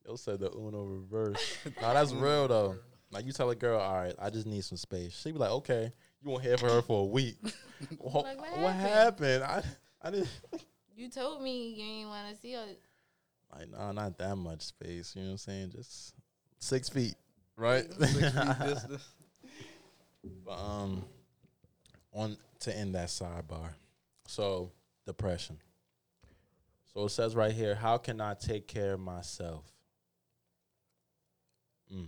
Yo said the Uno reverse. nah, that's real though. Like you tell a girl, all right, I just need some space. She be like, okay, you won't hear from her for a week. what, Like, what what happened? I I didn't You told me you didn't want to see her. like nah, not that much space. You know what I'm saying? Just six feet, right? Six feet distance. But um, on to end that sidebar. So depression. So it says right here, how can I take care of myself? Mm.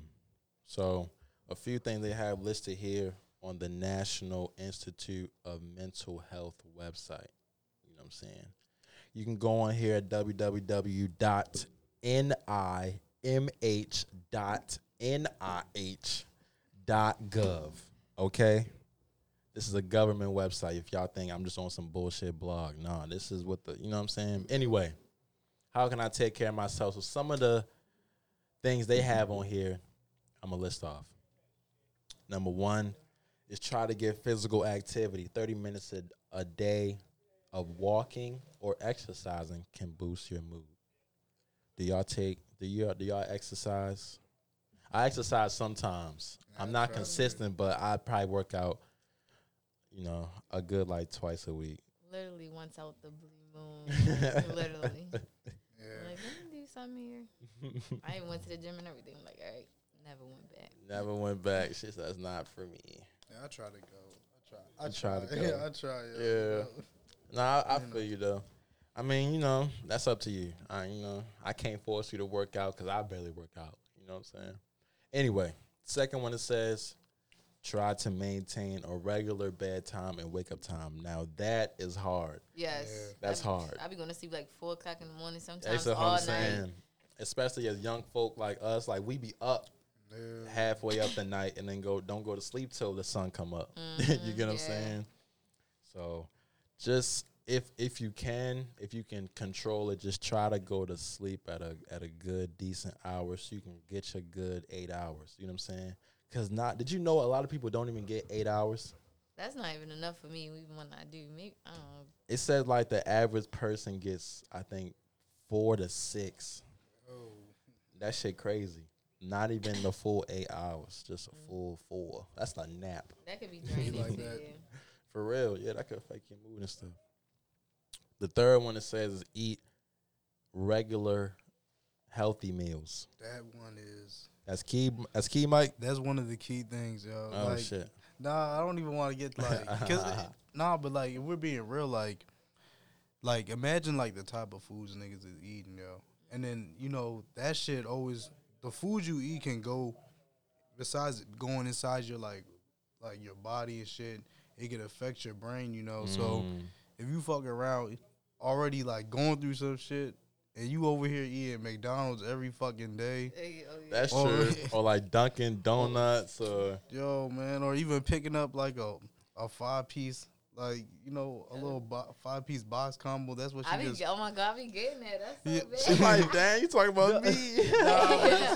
So a few things they have listed here on the National Institute of Mental Health website. You know what I'm saying? You can go on here at www.nimh.nih.gov. Okay? This is a government website. If y'all think I'm just on some bullshit blog, nah, this is what the you know what I'm saying. Anyway, how can I take care of myself? So some of the things they have on here, I'm gonna list off. Number one is try to get physical activity. 30 minutes a, a day of walking or exercising can boost your mood. Do y'all take do y'all do y'all exercise? I exercise sometimes. I'm not consistent, but I probably work out, you know, a good like twice a week. Literally once out the blue moon. Literally. Yeah. Like, let me do something here. I even went to the gym and everything. Like, all right, never went back. Never went back. Shit, that's not for me. Yeah, I try to go. I try. I You try to go. Yeah, I try. Yeah. Yeah. Nah, I, I feel you though. I mean, you know, that's up to you. I, you know, I can't force you to work out because I barely work out. You know what I'm saying? Anyway, second one it says, try to maintain a regular bedtime and wake up time. Now that is hard. Yes. Yeah. That's I be- hard. I be going to sleep like four o'clock in the morning sometimes That's what all I'm night. saying. Especially as young folk like us, like we be up Yeah. halfway up the night and then go don't go to sleep till the sun come up. you Mhm, get what I'm saying? So just if if you can, if you can control it, just try to go to sleep at a at a good decent hour so you can get your good eight hours. You know what I'm saying? Cause not did you know a lot of people don't even get eight hours? That's not even enough for me, even when I do. Maybe I don't know. It says like the average person gets I think four to six. Oh. That shit crazy. Not even the full eight hours, just a full four. That's a nap. That could be draining. like that. For real, yeah, that could affect your mood and stuff. The third one it says is eat regular, healthy meals. That one is. That's key. That's key, Mike. That's one of the key things, yo. Oh like, shit. Nah, I don't even want to get like, cause it- nah, but like if we're being real, like, like imagine like the type of foods niggas is eating, yo, and then you know that shit always the food you eat can go besides going inside your like, like your body and shit. It can affect your brain, you know. So Mm. if you fuck around already like going through some shit. And you over here eating McDonald's every fucking day, Hey, oh, yeah. that's Or- true. or like Dunkin' Donuts, or yo, man, or even picking up like a a five piece, like you know, a little bo- five piece box combo. That's what I she be, just. oh my god, I be getting that. That's so Yeah, bad. she like, dang, you talking about me? Yeah.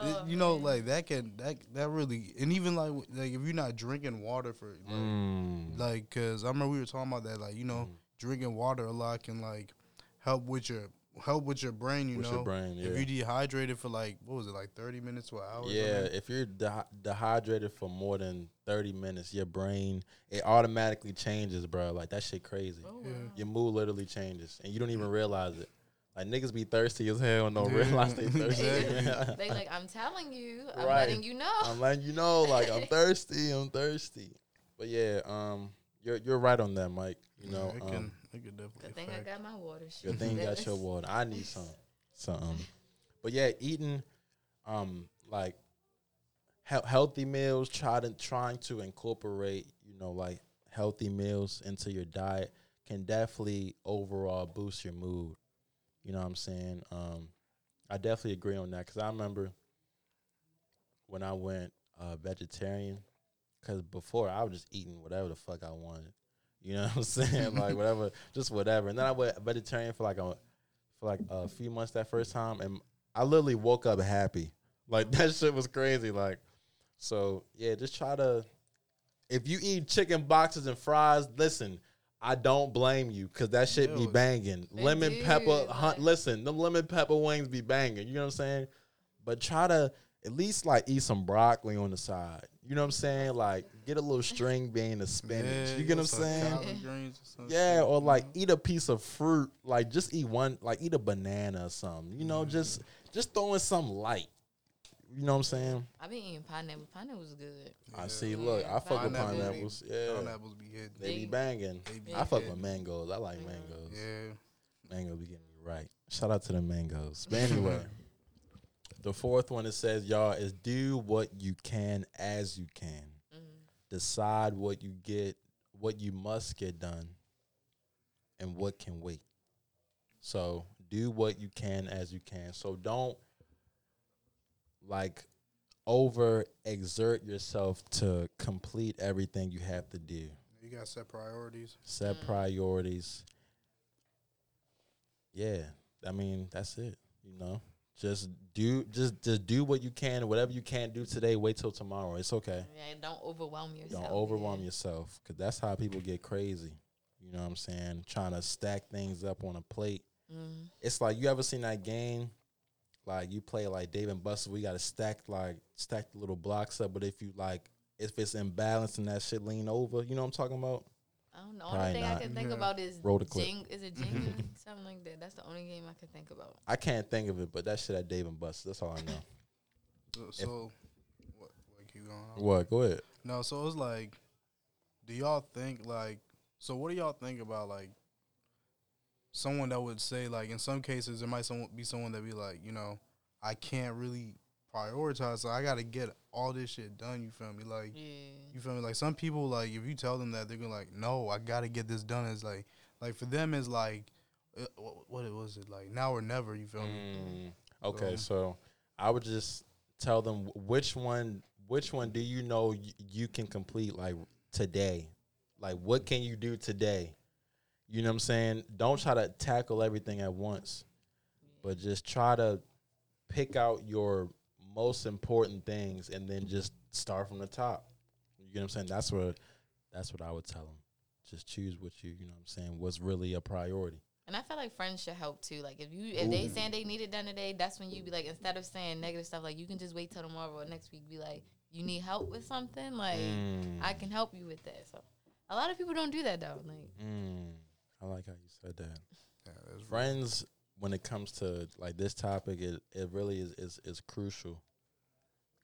Oh, you know, man. like that can that that really, and even like like if you're not drinking water for like, Mm. like, cause I remember we were talking about that, like you know, drinking water a lot can like help with your help with your brain. You With know, your brain, yeah. if you dehydrated for like what was it like thirty minutes to an hour? Yeah, something? if you're de- dehydrated for more than 30 minutes, your brain it automatically changes, bro. Like that shit crazy. Oh, Yeah. Your mood literally changes, and you don't even realize it. Like niggas be thirsty as hell and don't Yeah, realize they thirsty. they like, I'm telling you, I'm Right. letting you know. I'm letting you know, like I'm thirsty. I'm thirsty. But yeah, um, you're you're right on that, Mike. You know, it um, can it definitely. Good thing I got my water. Good thing you got your water. I need some, something. But yeah, eating, um, like he- healthy meals. Try to trying to incorporate, you know, like healthy meals into your diet can definitely overall boost your mood. You know what I'm saying? Um, I definitely agree on that because I remember when I went uh, vegetarian, because before I was just eating whatever the fuck I wanted. You know what I'm saying? like whatever, just whatever. And then I went vegetarian for like a for like a few months that first time, and I literally woke up happy. Like that shit was crazy. Like so, yeah. Just try to. If you eat chicken boxes and fries, listen. I don't blame you because that shit be banging. They lemon do, pepper, hun- like- listen, them lemon pepper wings be banging. You know what I'm saying? But try to at least like eat some broccoli on the side. You know what I'm saying? Like get a little string bean of spinach. Yeah, you get what I'm saying? or Yeah, shit, or like mm-hmm. eat a piece of fruit. Like just eat one, like eat a banana or something. You know, mm-hmm. just just throw in some light. You know what I'm saying? I've been eating pineapple. Pineapple was good. I see. Look, I fuck with Pineapple be- pineapples. Yeah, Pineapples be hitting. they be banging. they be I fuck hitting. with mangoes. I like mangoes. Yeah. Mango be getting me right. Shout out to the mangoes. But anyway, the fourth one it says, y'all, is do what you can as you can. Decide what you get, what you must get done, and what can wait. So do what you can as you can. So don't like over exert yourself to complete everything you have to do You gotta set priorities. set mm-hmm. priorities. Yeah, I mean that's it. You know, just do just just do what you can. Whatever you can't do today, wait till tomorrow. It's okay. Yeah, don't overwhelm yourself. Don't overwhelm yeah. yourself because that's how people get crazy. You know what I'm saying? Trying to stack things up on a plate. Mm-hmm. It's like you ever seen that game? Like you play like Dave and Buster, we gotta stack like stack the little blocks up. But if you like, if it's imbalanced and that shit lean over, you know what I'm talking about? I don't. Probably Only thing I can think Yeah. about is Roll the clip. Jing, is it Jenga? Something like that. That's the only game I can think about. I can't think of it, but that shit at Dave and Buster. That's all I know. So, so what? What keep going on? what? Go ahead. No, so it's like, do y'all think like, so what do y'all think about like, someone that would say like, in some cases there might some, be someone that be like, you know, I can't really prioritize, so I got to get all this shit done. You feel me? Like, Yeah. you feel me? Like some people like if you tell them that they're gonna like, no, I got to get this done. It's like, like for them is like, uh, what, what was it like now or never? You feel me? Mm, okay, So- so I would just tell them which one. Which one do you know y- you can complete like today? Like what can you do today? You know what I'm saying? Don't try to tackle everything at once, but just try to pick out your most important things and then just start from the top. You know what I'm saying? That's what that's what I would tell them. Just choose what you, you know what I'm saying, what's really a priority. And I feel like friends should help too. Like if you if they saying they need it done today, that's when you be like instead of saying negative stuff, like you can just wait till tomorrow or next week. Be like, you need help with something, like Mm. I can help you with that. So a lot of people don't do that though. Like Mm, I like how you said that. Yeah, that's real. Friends, when it comes to like this topic, it, it really is, is is crucial.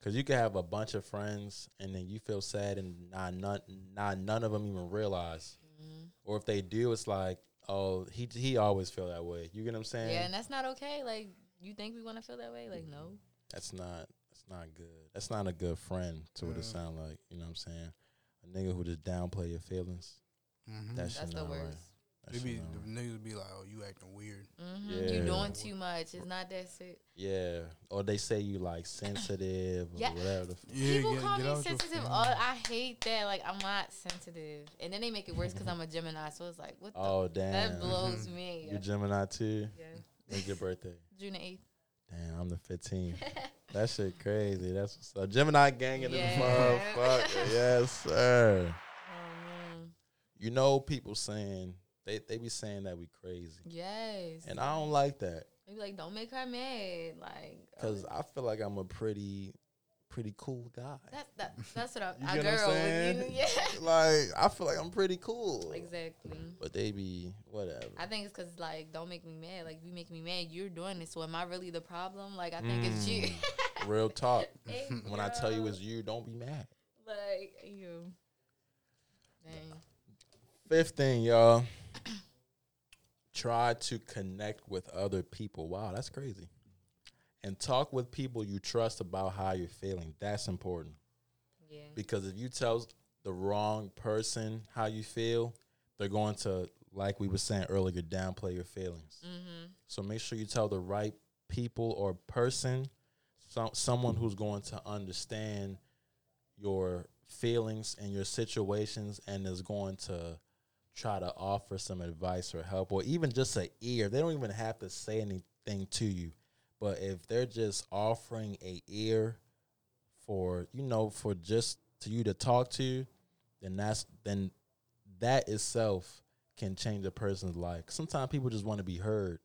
Cause you can have a bunch of friends, and then you feel sad, and not none, not none of them even realize. mm-hmm. Or if they do, it's like, oh, he he always feel that way. You get what I'm saying? yeah, and that's not okay. Like you think we want to feel that way? Like no. That's not that's not good. That's not a good friend to what it Yeah. sound like. You know what I'm saying? A nigga who just downplay your feelings. Mhm. That shit That's the not right. Worst. That They shit be the niggas be like, oh, you acting weird. Mm-hmm. Yeah. You doing too much. It's not that shit. Yeah, or they say you like sensitive or Yeah. whatever. The f- Yeah, People get- call get me sensitive. feelings. All, I hate that. Like I'm not sensitive, and then they make it worse because I'm a Gemini. So it's like, what the? oh damn, that blows me. you Gemini too. Yeah. When's your birthday? June eighth. Damn, I'm the 15th. that shit crazy. That's what's up. Gemini gang in Yeah. this motherfucker. yes, sir. Oh man. You know, people saying they they be saying that we crazy, Yes. and I don't like that They be like, don't make her mad. Like, because I feel like I'm a pretty pretty cool guy. that's that. That's what I. You I get what I'm girl with saying? you. Yeah. like I feel like I'm pretty cool. exactly. But they be whatever. I think it's because like, don't make me mad. Like, if you make me mad. You're doing it. So am I really the problem? Like, I think it's you. Mm. Real talk. Hey, when I tell you it's you, don't be mad. like you. Dang. Fifth thing, y'all. Try to connect with other people. Wow, that's crazy. And talk with people you trust about how you're feeling. That's important. Yeah. Because if you tell the wrong person how you feel, they're going to, like we were saying earlier, downplay your feelings. Mm-hmm. So make sure you tell the right people or person some someone who's going to understand your feelings and your situations and is going to try to offer some advice or help or even just an ear. They don't even have to say anything to you. But if they're just offering a ear for, you know, for just to you to talk to, then that's then that itself can change a person's life. Sometimes people just want to be heard.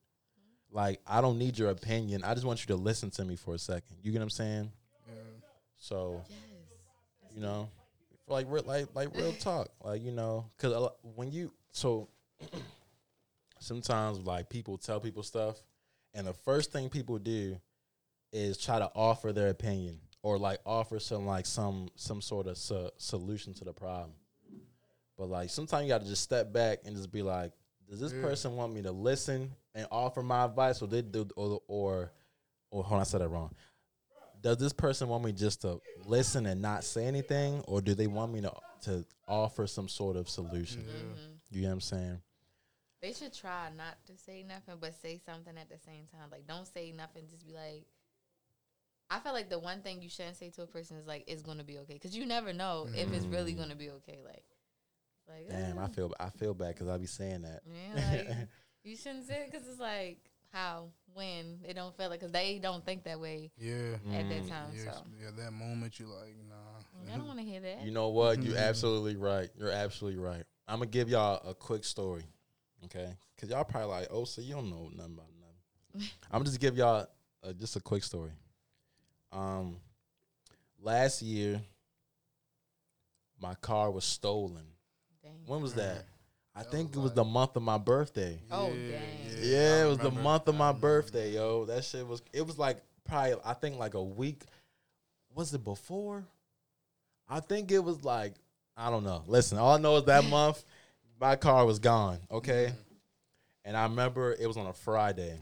Like, I don't need your opinion. I just want you to listen to me for a second. You get what I'm saying? So, you know, like real, like like real talk, like you know, because when you so sometimes like people tell people stuff, and the first thing people do is try to offer their opinion or like offer some like some some sort of so, solution to the problem. But like sometimes you got to just step back and just be like, does this person want me to listen and offer my advice, or they do, or or or hold on, I said that wrong. Does this person want me just to listen and not say anything, or do they want me to to offer some sort of solution? Mm-hmm. Mm-hmm. You know what I'm saying? They should try not to say nothing, but say something at the same time. Like, don't say nothing. Just be like, I feel like the one thing you shouldn't say to a person is like, "It's gonna be okay," because you never know if it's really mm-hmm. gonna be okay. Like, like Damn, I "Ah." feel I feel bad because I'll be saying that. Yeah, like, you shouldn't say it because it's like how when it don't feel like because they don't think that way Yeah. at Mm. that time. Yeah, So yeah, that moment you're like, nah. I don't want to hear that. You know what? You're absolutely right. You're absolutely right. I'm gonna give y'all a quick story, okay? Because y'all probably like, oh, so you don't know nothing about nothing. I'm just give y'all uh, just a quick story. Um, last year, my car was stolen. Dang. When was that? I That think was it was like- the month of my birthday. Oh, Yeah, dang. Yeah, I it was the month of my birthday, yo. That shit was. It was like probably. I think like a week. Was it before? I think it was like. I don't know. Listen, all I know is that month, my car was gone. Okay, and I remember it was on a Friday,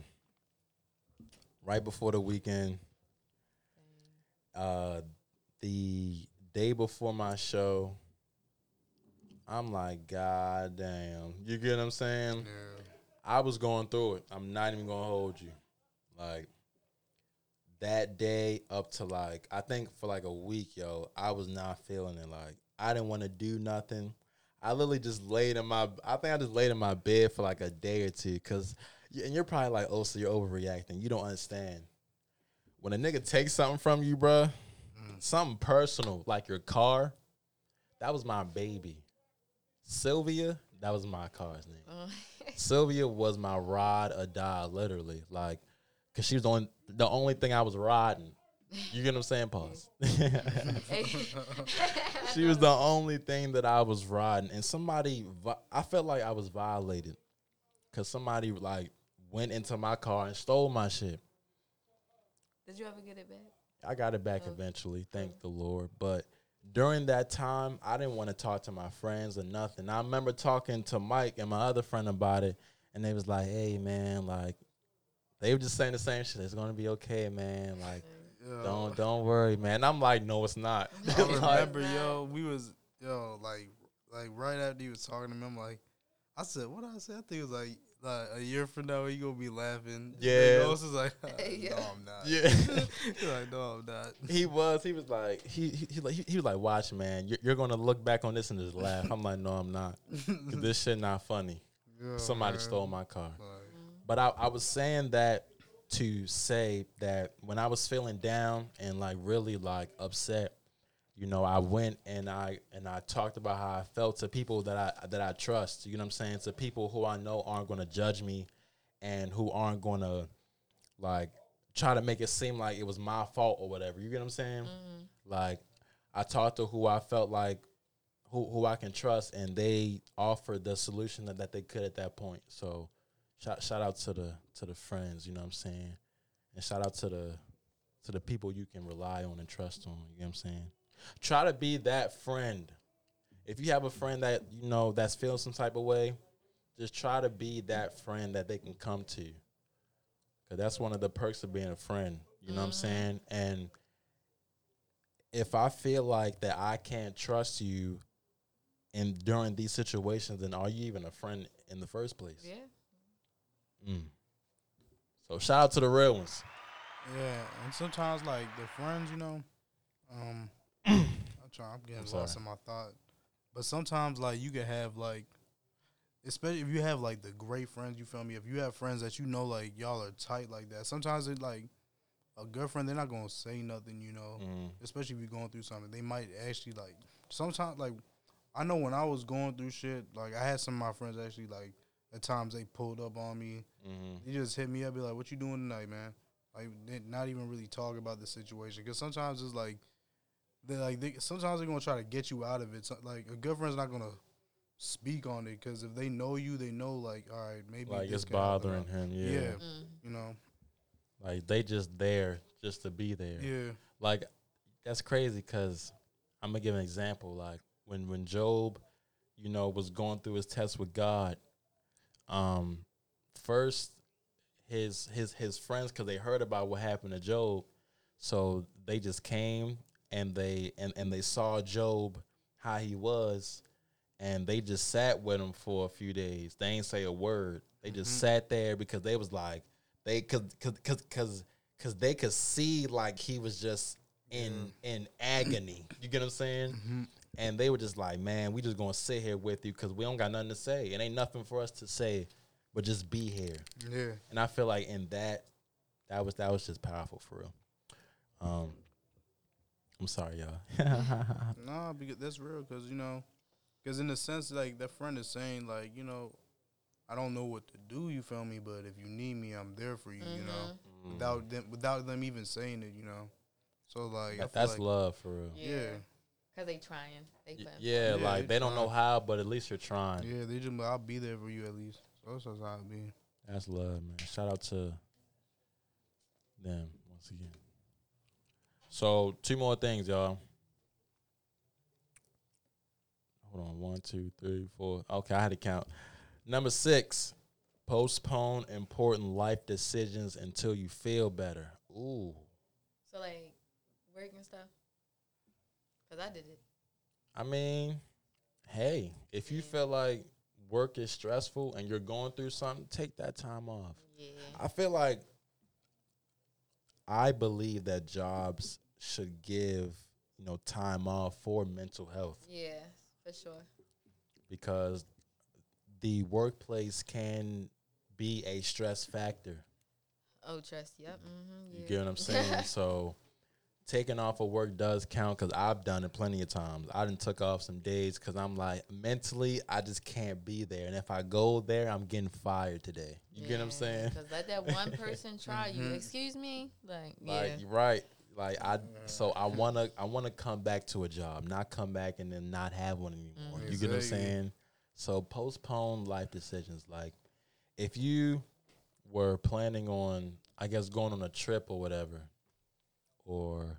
right before the weekend. Uh, the day before my show. I'm like, God damn. You get what I'm saying? Yeah. I was going through it. I'm not even gonna hold you. Like that day up to like I think for like a week, yo, I was not feeling it. Like I didn't want to do nothing. I literally just laid in my. I think I just laid in my bed for like a day or two. Cause and you're probably like, oh, so you're overreacting. You don't understand. When a nigga takes something from you, bruh, mm. something personal like your car, that was my baby. Sylvia, that was my car's name. Uh, Sylvia was my ride or die, literally. Like, cause she was the only, the only thing I was riding. You get what I'm saying? Pause. she was the only thing that I was riding, and somebody, I felt like I was violated, cause somebody like went into my car and stole my shit. Did you ever get it back? I got it back eventually, thank the Lord. But during that time, I didn't want to talk to my friends or nothing. I remember talking to Mike and my other friend about it, and they was like, "Hey, man, like." They were just saying the same shit. It's gonna be okay, man. Like, Yo, don't don't worry, man. I'm like, no, it's not. I remember, yo, we was yo like like right after he was talking to me, I'm like, I said, what did I say? I think it was like like a year from now, you gonna be laughing. Yeah. Ghost is like, Yeah. no, I'm not. yeah. He's like, no, I'm not. he was. He was like, he he he, like, he, he was like, watch, man. You're, you're gonna look back on this and just laugh. I'm like, no, I'm not. this shit not funny. Yo, Somebody man. stole my car. Like, But I, I was saying that to say that when I was feeling down and like really like upset, you know, I went and I and I talked about how I felt to people that I that I trust. You know what I'm saying? To people who I know aren't gonna judge me and who aren't gonna like try to make it seem like it was my fault or whatever. You get what I'm saying? Mm-hmm. Like I talked to who I felt like who who I can trust and they offered the solution that, that they could at that point. So shout shout out to the to the friends, you know what I'm saying? And shout out to the to the people you can rely on and trust on, you know what I'm saying? Try to be that friend. If you have a friend that you know that's feeling some type of way, just try to be that friend that they can come to. Cause that's one of the perks of being a friend. You know what I'm saying? And if I feel like that I can't trust you in during these situations, then are you even a friend in the first place? Yeah. Mm. So shout out to the real ones. Yeah, and sometimes like the friends, you know, um, I'm trying. I'm getting I'm lost in my thought, but sometimes like you can have like, especially if you have like the great friends. You feel me? If you have friends that you know like y'all are tight like that, sometimes it like a good friend. They're not gonna say nothing, you know. Mm. Especially if you're going through something, they might actually like. Sometimes like, I know when I was going through shit, like I had some of my friends actually like. At times they pulled up on me. Mm-hmm. They just hit me up, be like, "What you doing tonight, man?" Like, not even really talk about the situation because sometimes it's like they like they, sometimes they're gonna try to get you out of it. So, like a good friend's not gonna speak on it because if they know you, they know like, all right, maybe Like this it's can help them bothering out. him. Yeah. Yeah, Mm. you know, Like they just there just to be there. yeah, Like that's crazy because I'm gonna give an example. Like when when Job, you know, was going through his test with God. Um, first his his his friends because they heard about what happened to Job, so they just came and they and and they saw Job how he was, and they just sat with him for a few days. They ain't say a word. They just sat there because they was like they cause cause cause cause, cause they could see like he was just in in agony. You get what I'm saying? And they were just like, man, we just gonna sit here with you because we don't got nothing to say. It ain't nothing for us to say, but just be here. yeah. And I feel like in that, that was that was just powerful for real. Um, I'm sorry, y'all. Nah, because that's real. Because you know, because in the sense like that friend is saying like, you know, I don't know what to do. You feel me? But if you need me, I'm there for you. You know, Mm. without them without them even saying it. You know, so like That- that's like, love for real. Yeah. Yeah. Cause they trying. They Y- putting Yeah, Yeah, like they they don't know how, but at least you're trying. Yeah, they just I'll be there for you at least. So that's just how it be. That's love, man. Shout out to them once again. So two more things, y'all. Hold on, one, two, three, four. Okay, I had to count. Number six, postpone important life decisions until you feel better. Ooh, So like work and stuff. Cause I did it. I mean, hey, if you feel like work is stressful and you're going through something, take that time off. Yeah. I feel like I believe that jobs should give you know time off for mental health Yeah, for sure. because the workplace can be a stress factor. Oh, trust. Yep. Mm-hmm. You get what I'm saying? so taking off of work does count because I've done it plenty of times. I didn't took off some days because I'm like mentally I just can't be there, and if I go there, I'm getting fired today. You get what I'm saying? Because let that one person try you. Mm-hmm. Excuse me. Like, yeah. Like right. Like I so I wanna I wanna come back to a job, not come back and then not have one anymore. Mm-hmm. You get what I'm saying? So postpone life decisions. Like if you were planning on I guess going on a trip or whatever, or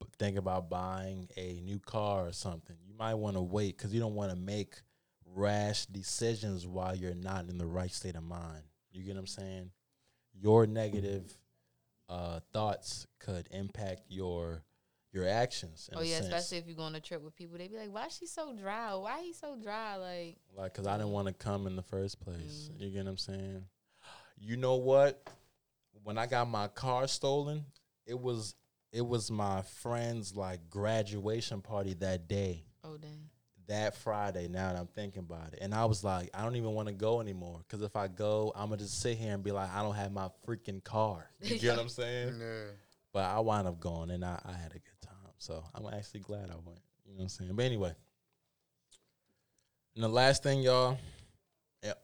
b- think about buying a new car or something, you might want to wait because you don't want to make rash decisions while you're not in the right state of mind. You get what I'm saying? Your negative uh, thoughts could impact your your actions. In oh yeah, especially if you go on a trip with people, they'd be like, "Why she so dry? Why he so dry?" Like, like because I didn't want to come in the first place. Mm. You get what I'm saying? You know what? When I got my car stolen, it was it was my friend's like graduation party that day. oh dang. That Friday, now that I'm thinking about it, and I was like, I don't even want to go anymore because if I go, I'm gonna just sit here and be like, I don't have my freaking car. You get what I'm saying? Yeah. But I wound up going and I, I had a good time. So I'm actually glad I went. You know what I'm saying? But anyway. And the last thing, y'all, a-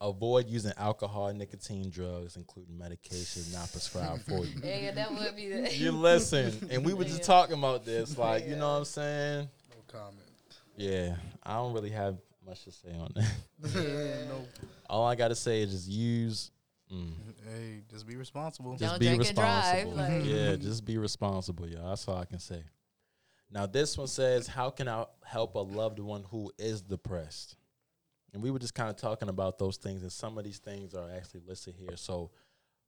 avoid using alcohol, nicotine, drugs, including medications not prescribed for you. Yeah, yeah, that would be the. You listen, and we were just talking about this, like, you know what I'm saying? No comment. Yeah, I don't really have much to say on that. no. All I got to say is just use. Mm, Hey, just be responsible. just Don't be drink and drive, responsible. like- yeah, just be responsible, y'all. That's all I can say. Now, this one says, "How can I help a loved one who is depressed?" And we were just kind of talking about those things, and some of these things are actually listed here. So,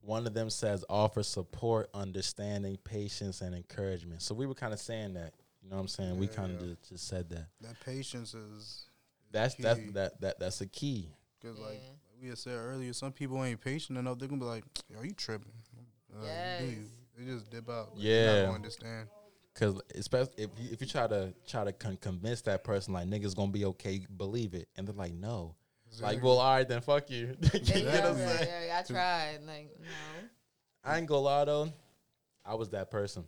one of them says, "Offer support, understanding, patience, and encouragement." So we were kind of saying that. You know what I'm saying? we Yeah, kind of yeah. just, just said that. That patience is That's that's that that that's a key. because, like we had said earlier, some people ain't patient enough. They're gonna be like, "Are you tripping?" Uh, Yes. do you? They just dip out. Like, Yeah. They not understand. Cause especially if you if you try to try to con- convince that person like niggas gonna be okay, believe it, and they're like no, like well all right then fuck you. you know what I'm Yeah, saying? yeah, I tried. Like, no. I ain't gonna lie though, I was that person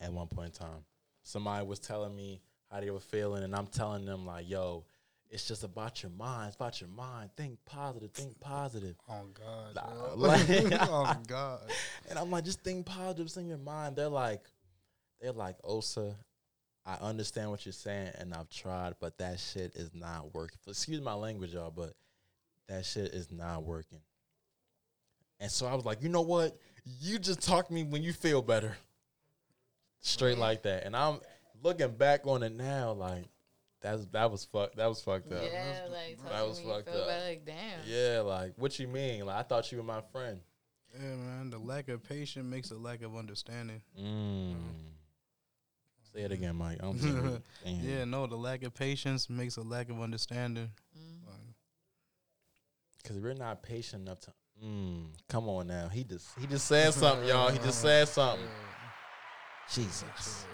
at one point in time. Somebody was telling me how they were feeling, and I'm telling them like, yo, it's just about your mind. It's about your mind. Think positive. Think positive. Oh God. Nah, like- oh God. And I'm like, just think positives in your mind. They're like, they're like, Osa, I understand what you're saying, and I've tried, but that shit is not working. Excuse my language, y'all, but that shit is not working. And so I was like, you know what? You just talk to me when you feel better. Straight like that. And I'm looking back on it now, like that's that was fuck that was fucked up. Yeah, like, That talking was when you fucked feel up. bad, like, damn. Yeah, like what you mean? Like I thought you were my friend. Yeah, man. The lack of patience makes a lack of understanding. Mm. Say it again, Mike. I don't think. Yeah, no. The lack of patience makes a lack of understanding. Mm. Cause we're not patient enough to. Mm, come on now. He just he just said something, y'all. He just said something. Jesus.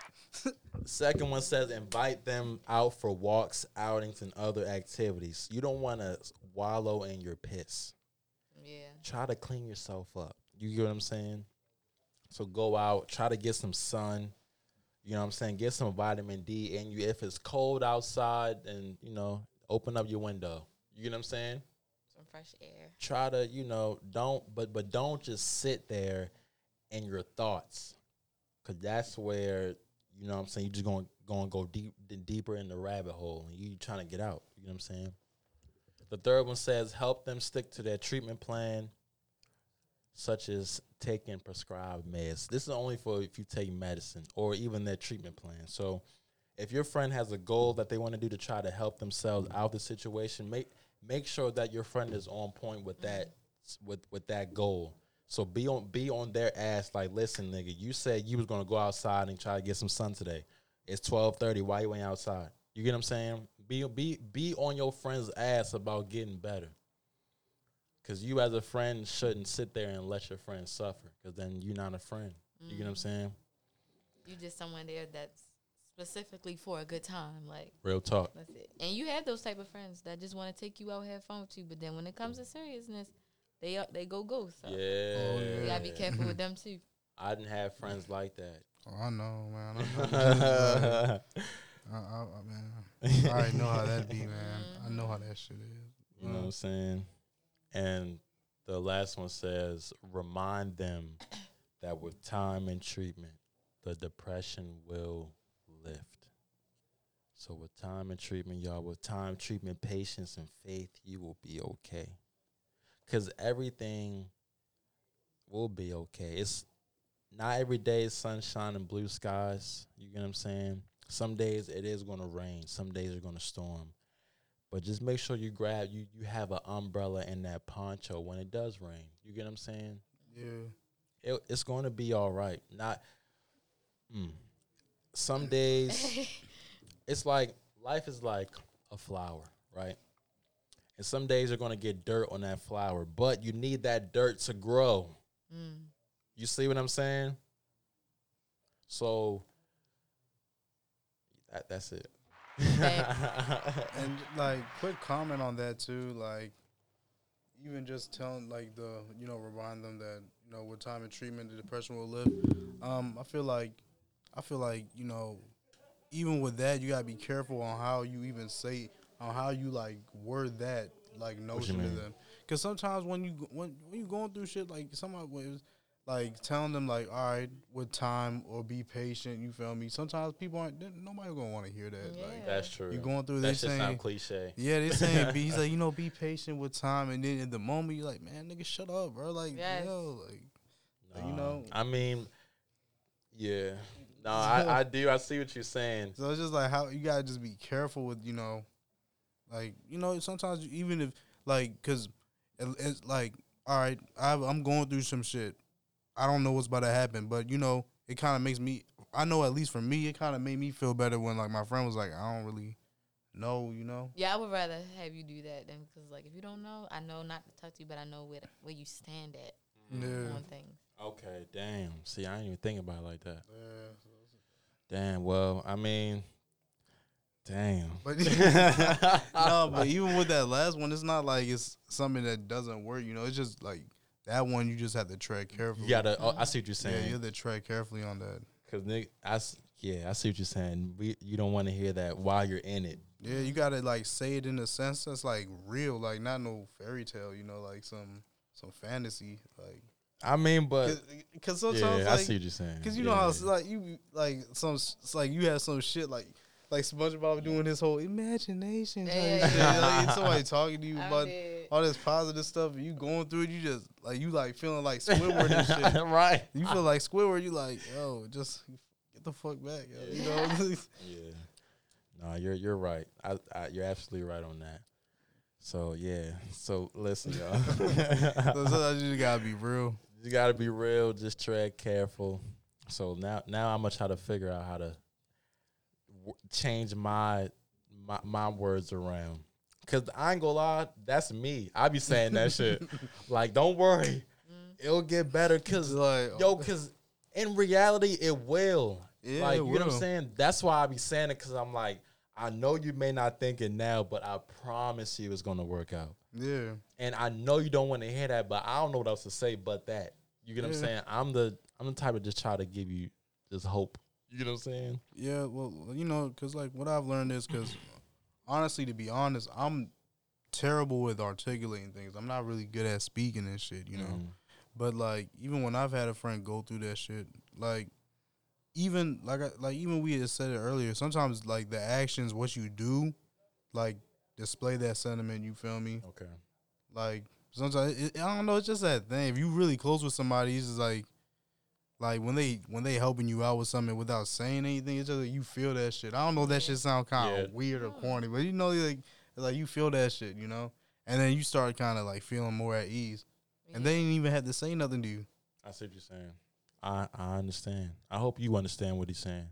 Second one says invite them out for walks, outings, and other activities. You don't want to wallow in your piss. Yeah. Try to clean yourself up. You get what I'm saying? So go out, try to get some sun. You know what I'm saying? Get some vitamin D in you. If it's cold outside, and you know, open up your window. You get what I'm saying? Some fresh air. try to you know don't but but don't just sit there in your thoughts because that's where you know what i'm saying you're just going going to go deep deeper in the rabbit hole and you trying to get out you know what i'm saying the third one says help them stick to their treatment plan such as taking prescribed meds this is only for if you take medicine or even their treatment plan so if your friend has a goal that they want to do to try to help themselves out of the situation make make sure that your friend is on point with that with with that goal. So be on be on their ass like, listen, nigga, you said you was gonna go outside and try to get some sun today. It's twelve thirty. Why you ain't outside? You get what I'm saying? Be be be on your friend's ass about getting better. Cause you as a friend shouldn't sit there and let your friend suffer. Cause then you're not a friend. You get what I'm mm-hmm. saying? You're just someone there that's specifically for a good time. Like, Real talk. that's it. And you have those type of friends that just want to take you out, have fun with you. But then when it comes to seriousness, they are, they go ghost. So Yeah. Oh, you gotta be careful with them too. I didn't have friends like that. oh, I know, man. I, know. I, I, I, man. I already know how that be, man. I mm-hmm. know how that shit is. You know what I'm saying? And the last one says, remind them that with time and treatment, the depression will lift. So with time and treatment, y'all, with time, treatment, patience, and faith, you will be okay. Cause everything will be okay. It's not every day is sunshine and blue skies. You get what I'm saying? Some days it is gonna rain. Some days are gonna storm. But just make sure you grab you you have an umbrella and that poncho when it does rain. You get what I'm saying? Yeah. It, it's going to be all right. Not mm. some days it's like life is like a flower, right? And some days you're going to get dirt on that flower, but you need that dirt to grow. Mm. You see what I'm saying? So that, that's it. And like, quick comment on that too. Like, even just telling, like, the you know, remind them that you know, with time and treatment, the depression will lift. Um, I feel like, I feel like you know, even with that, you gotta be careful on how you even say, on how you like word that like notion to them. Because sometimes when you when when you going through shit, like somebody was like telling them like, all right, with time or be patient. You feel me? Sometimes people aren't. Nobody gonna want to hear that. Like, Yeah. that's true. you're going through that this shit thing. sound cliche. Yeah, they saying be, he's like, you know, be patient with time, and then in the moment you're like, man, nigga, shut up, bro. Like, Yes. yo, like, Like, you know- I mean, yeah. No, I, I do. I see what you're saying. so it's just like how you gotta just be careful with, you know, like, you know, sometimes even if like, cause it, it's like, all right, I, I'm going through some shit. I don't know what's about to happen, but you know, it kind of makes me. I know at least for me, it kind of made me feel better when like my friend was like, I don't really know, you know. Yeah, I would rather have you do that than because, like, if you don't know, I know not to talk to you, but I know where where you stand at mm. Yeah. on things. Okay, Damn. See, I didn't even think about it like that. Damn. Well, I mean, damn. But no, but even with that last one, it's not like it's something that doesn't work. You know, it's just like that one. You just have to tread carefully. You gotta. Oh, I see what you're saying. yeah, you have to tread carefully on that. Cause nigga, I yeah, I see what you're saying. We, you don't want to hear that while you're in it. Yeah, you gotta like say it in a sense that's like real, like not no fairy tale. You know, like some some fantasy, like I mean, but because yeah, sometimes I see what you're saying. Because you know how it's like you like some it's like you have some shit like like SpongeBob doing his whole imagination. type Yeah. shit. Like, somebody talking to you I about did. all this positive stuff, and you going through it. You just like you like feeling like Squidward and shit. right. You feel like Squidward. You like yo, just get the fuck back. Yo. You know. Yeah. No, you're you're right. I, I you're absolutely right on that. So yeah. So listen, y'all. so sometimes you just gotta be real. you gotta be real. Just tread careful. So now now I'm gonna try to figure out how to w- change my my my words around. Cause I ain't gonna lie, that's me. I be saying that shit. Like, don't worry, it'll get better. Cause like oh. yo, cause in reality, it will. Yeah, like you know what I'm saying. That's why I be saying it. Cause I'm like, I know you may not think it now, but I promise you, it's gonna work out. yeah. And I know you don't want to hear that, but I don't know what else to say but that. You get what I'm saying? I'm the I'm the type of just try to give you this hope. You know what I'm saying? Yeah, well, you know, because like what I've learned is because honestly, to be honest, I'm terrible with articulating things. I'm not really good at speaking and shit, you know. Mhm. But like, even when I've had a friend go through that shit, like, even like, I, like even we had said it earlier. Sometimes like the actions, what you do, like display that sentiment. You feel me? Okay. Like sometimes it, I don't know. It's just that thing. If you really close with somebody, it's just like, like when they when they helping you out with something without saying anything, it's just like you feel that shit. I don't know. That shit sound kind of Yeah. weird or corny, but you know, like like you feel that shit, you know. And then you start kind of like feeling more at ease, and they didn't even have to say nothing to you. I see what you're saying. I I understand. I hope you understand what he's saying,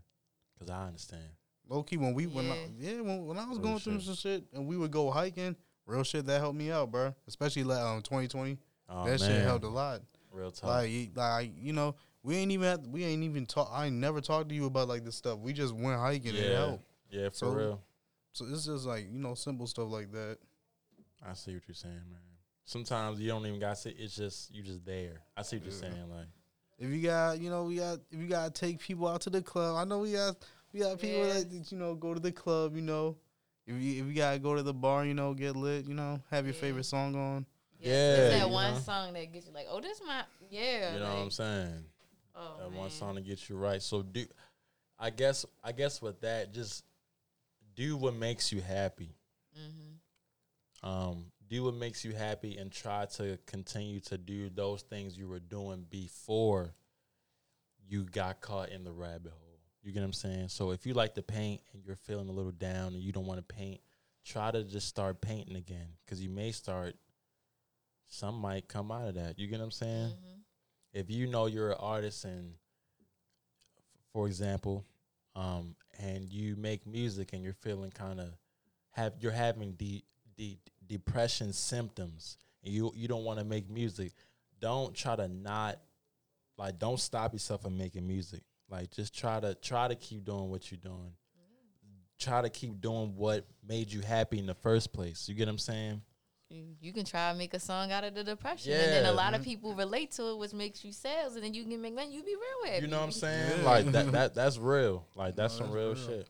cause I understand. Low key, when we when I, Yeah. yeah when, when I was Real going through shit. some shit and we would go hiking, real shit that helped me out, bro. Especially like um 2020, Oh, that shit helped a lot. Real talk. Like, like you know, we ain't even have, we ain't even talk. I never talked to you about like this stuff. We just went hiking and it yeah. helped. Yeah, for So- real. So it's just like you know simple stuff like that. I see what you're saying, man. Sometimes you don't even got to. It's just you just there. I see what you're Yeah. saying. Like, If you got you know we got if you gotta take people out to the club. I know we got we got people Yeah. that you know go to the club. You know, if you if you gotta go to the bar, you know, get lit. You know, have your Yeah. favorite song on. Yeah, It's that one know? song that gets you like, oh, this my yeah. you know like, what I'm saying? Oh, that man. one song to get you right. So do, I guess I guess with that, just do what makes you happy. Mhm. Um, do what makes you happy, and try to continue to do those things you were doing before you got caught in the rabbit hole. You get what I'm saying? So if you like to paint and you're feeling a little down and you don't want to paint, try to just start painting again because you may start. Some might come out of that. You get what I'm saying? Mhm. If you know you're an artist and for example um and you make music and you're feeling kind of have you're having de- de- depression symptoms and you you don't want to make music don't try to not like don't stop yourself from making music. Like just try to try to keep doing what you're doing. Try to keep doing what made you happy in the first place. You get what i'm saying You, you can try and make a song out of the depression, and then a lot of mm-hmm. people relate to it, which makes you sales, and then you can make money. You be real happy. You know what I'm saying? Yeah. Like that, that that's real. Like that's some that's real, real. shit.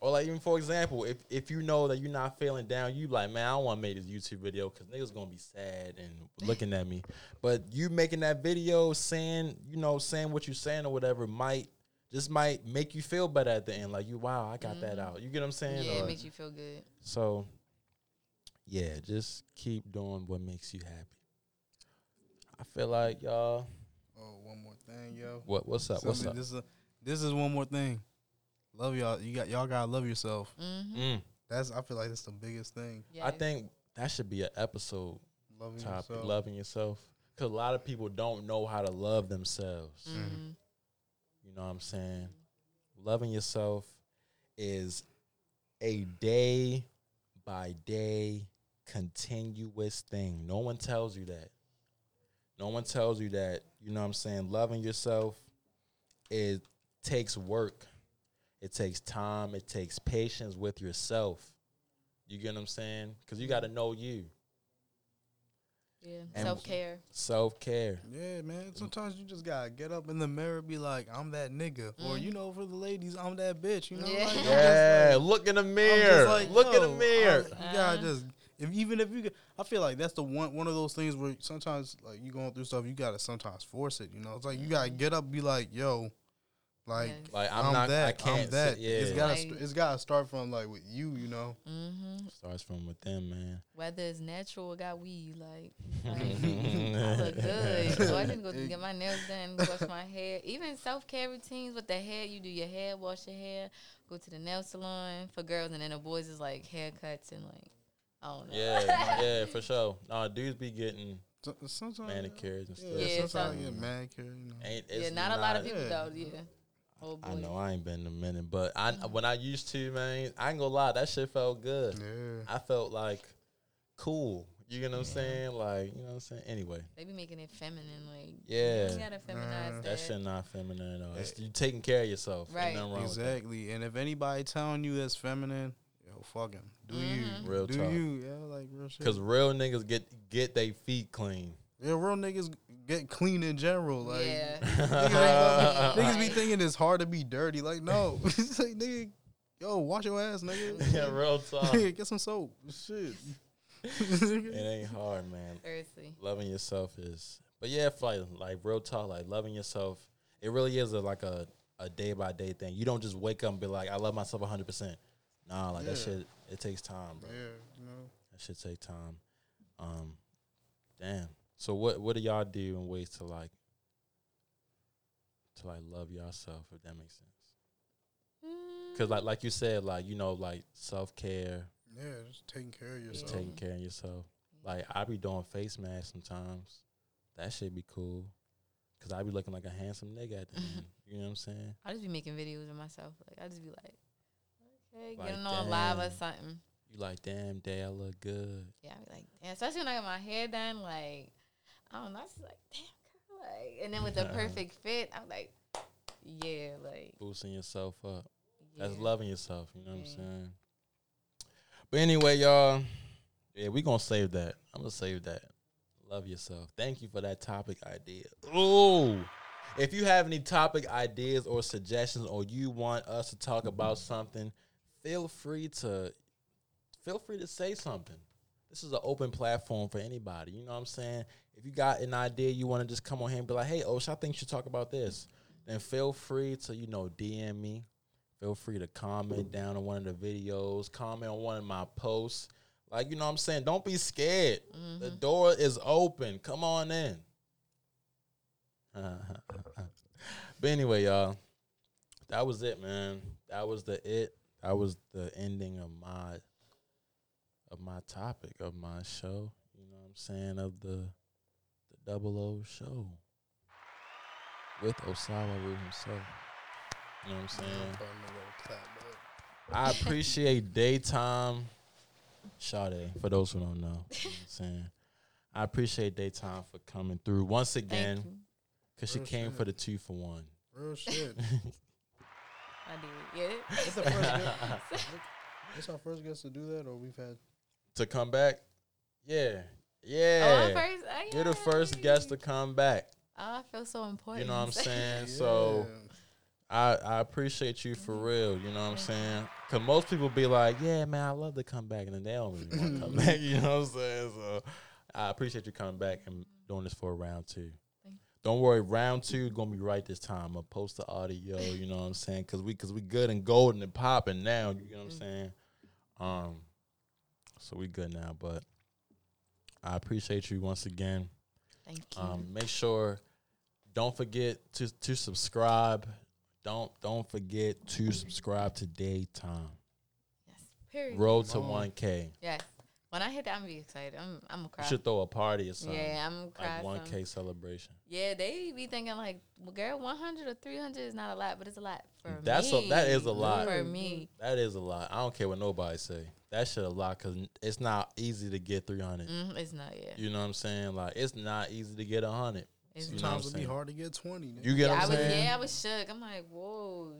Or like even for example, if if you know that you're not feeling down, you like, man, I don't want to make this YouTube video because niggas gonna be sad and looking at me. But you making that video, saying you know saying what you're saying or whatever might just might make you feel better at the end. Like you, wow, I got that mm-hmm. out. You get what I'm saying? Yeah, Or- it makes you feel good. so, yeah, just keep doing what makes you happy. I feel like y'all. Oh, one more thing, yo. What what's up? What's up? This is a, this is one more thing. Love y'all. You got y'all gotta love yourself. Mm-hmm. Mm. That's I feel like that's the biggest thing. Yeah, I think that should be an episode Loving topic, yourself. loving yourself. Because a lot of people don't know how to love themselves. Mm-hmm. You know what I'm saying? Loving yourself is a day by day continuous thing. No one tells you that. No one tells you that, you know what I'm saying, loving yourself it takes work. It takes time, it takes patience with yourself. You get what I'm saying? Cuz you got to know you. Yeah, And- self care. Self-care. Yeah, man. Sometimes you just gotta get up in the mirror, be like, "I'm that nigga," or mm. you know, for the ladies, "I'm that bitch." You know, Yeah. like, I'm just Yeah, like- look in the mirror. like, look in the mirror. I- you gotta uh-huh. just if even if you, get- I feel like that's the one one of those things where sometimes like you going through stuff, you gotta sometimes force it. You know, it's like you gotta get up, be like, yo, like Yes. Like I'm, I'm, not that, I can't I'm that. sit- yeah. It's gotta Like- it's gotta start from like with you. You know, Mm-hmm. starts from within, man. Whether it's natural or got weed, like, like I look good. So I didn't go get my nails done, wash my hair. Even self care routines with the hair, you do your hair, wash your hair, go to the nail salon for girls, and then the boys is like haircuts and like Oh, I don't. Yeah, yeah, for sure. No, dudes be getting So- sometimes manicures and stuff. Yeah, Yeah, sometimes some- I get manicure. You know. Ain't, yeah, it's not, a lot of people yeah. though. Yeah. Oh boy. I know I ain't been in a minute, but I when I used to, man, I ain't gonna lie, that shit felt good. Yeah. I felt like cool. You know what I'm saying? Like, you know what I'm saying? Anyway, They be making it feminine, like Yeah. You gotta feminize Nah. that. that shit not feminine at all. It's eh. you taking care of yourself. Right. nothing wrong with that. Exactly. And if anybody telling you that's feminine, yo, fuck him. Do you? Mm-hmm. Real do talk. you? Yeah, like real shit. Cause real niggas get get their feet clean. yeah, real niggas get clean in general. Like yeah. niggas, niggas be thinking it's hard to be dirty. Like no, it's like nigga, yo, wash your ass, nigga. yeah, real talk. get some soap. Shit. it ain't hard, man. Seriously. loving yourself is but yeah for like like real talk like loving yourself it really is a, like a a day by day thing you don't just wake up and be like i love myself 100% nah like that shit it takes time bro yeah, you know. that should take time um damn so what what do y'all do in ways to like to like love yourself if that makes sense because like like you said like you know like self-care Yeah, just taking care of just yourself. taking care of yourself like I be doing face masks sometimes. That should be cool. Cause I be looking like a handsome nigga at the end. You know what I'm saying? I just be making videos of myself. Like I just be like, okay, Like, getting on live or something. You like, damn, day I look good. Yeah, I be like, damn. Especially when I got my hair done, like I don't know. I just like, damn, girl, like, and then with the perfect fit, I'm like, yeah, like Boosting yourself up. yeah. That's loving yourself. You know what I'm saying? But anyway, y'all. Yeah, we gonna save that. I'm gonna save that. Love yourself. Thank you for that topic idea. Ooh. If you have any topic ideas or suggestions or you want us to talk about something, feel free to feel free to say something. This is an open platform for anybody. You know what I'm saying? If you got an idea you want to just come on here and be like, hey, Osh, I think you should talk about this, then feel free to, you know, DM me. Feel free to comment down on one of the videos, comment on one of my posts. Like, you know what I'm saying? Don't be scared. Mm-hmm. The door is open. Come on in. but anyway, y'all, that was it, man. That was the it. That was the ending of my of my topic of my show. You know what I'm saying? Of the the double O show. With Osama Rue himself. You know what I'm saying? I appreciate DaeeTime. Sade, for those who don't know. You know what I'm saying? I appreciate DaeeTime for coming through once again. Thank you. Cause she came shit. for the two for one. Real shit. I did. Yeah. It's, the first guest. That's our first guest to do that, or we've had. to come back, yeah, Oh, yeah. I'm first. Oh, You're the first guest to come back. Oh, I feel so important. You know what I'm saying? So I I appreciate you for mm-hmm. real. You know what I'm saying? Cause most people be like, yeah, man, I love to come back, and then they don't really want to come back. You know what I'm saying? So I appreciate you coming back and doing this for a round two. Don't worry, round two gonna be right this time. I'm gonna post the audio. You know what I'm saying? Cause we cause we good and golden and popping now. You know what I'm saying? Um, so we good now. But I appreciate you once again. Thank you. Um, make sure don't forget to to subscribe. Don't don't forget to subscribe to DaeeTime. yes. Period. Road to one K. Yes. When I hit that, I'm gonna be excited. I'm. I'm gonna You should throw a party or something. Yeah, I'm gonna cry. like one K celebration. Yeah, they be thinking like, well, girl, 100 or 300 is not a lot, but it's a lot for That's me. a- that is a lot. for me. That is a lot. I don't care what nobody say. that shit a lot because it's not easy to get 300. Mm, it's not Yeah. You know what I'm saying? Like it's not easy to get a 100. It's You know what I'm Sometimes it'd be hard to get twenty. nigga. You get yeah, what I I'm was saying? yeah, I was shook. I'm like, whoa.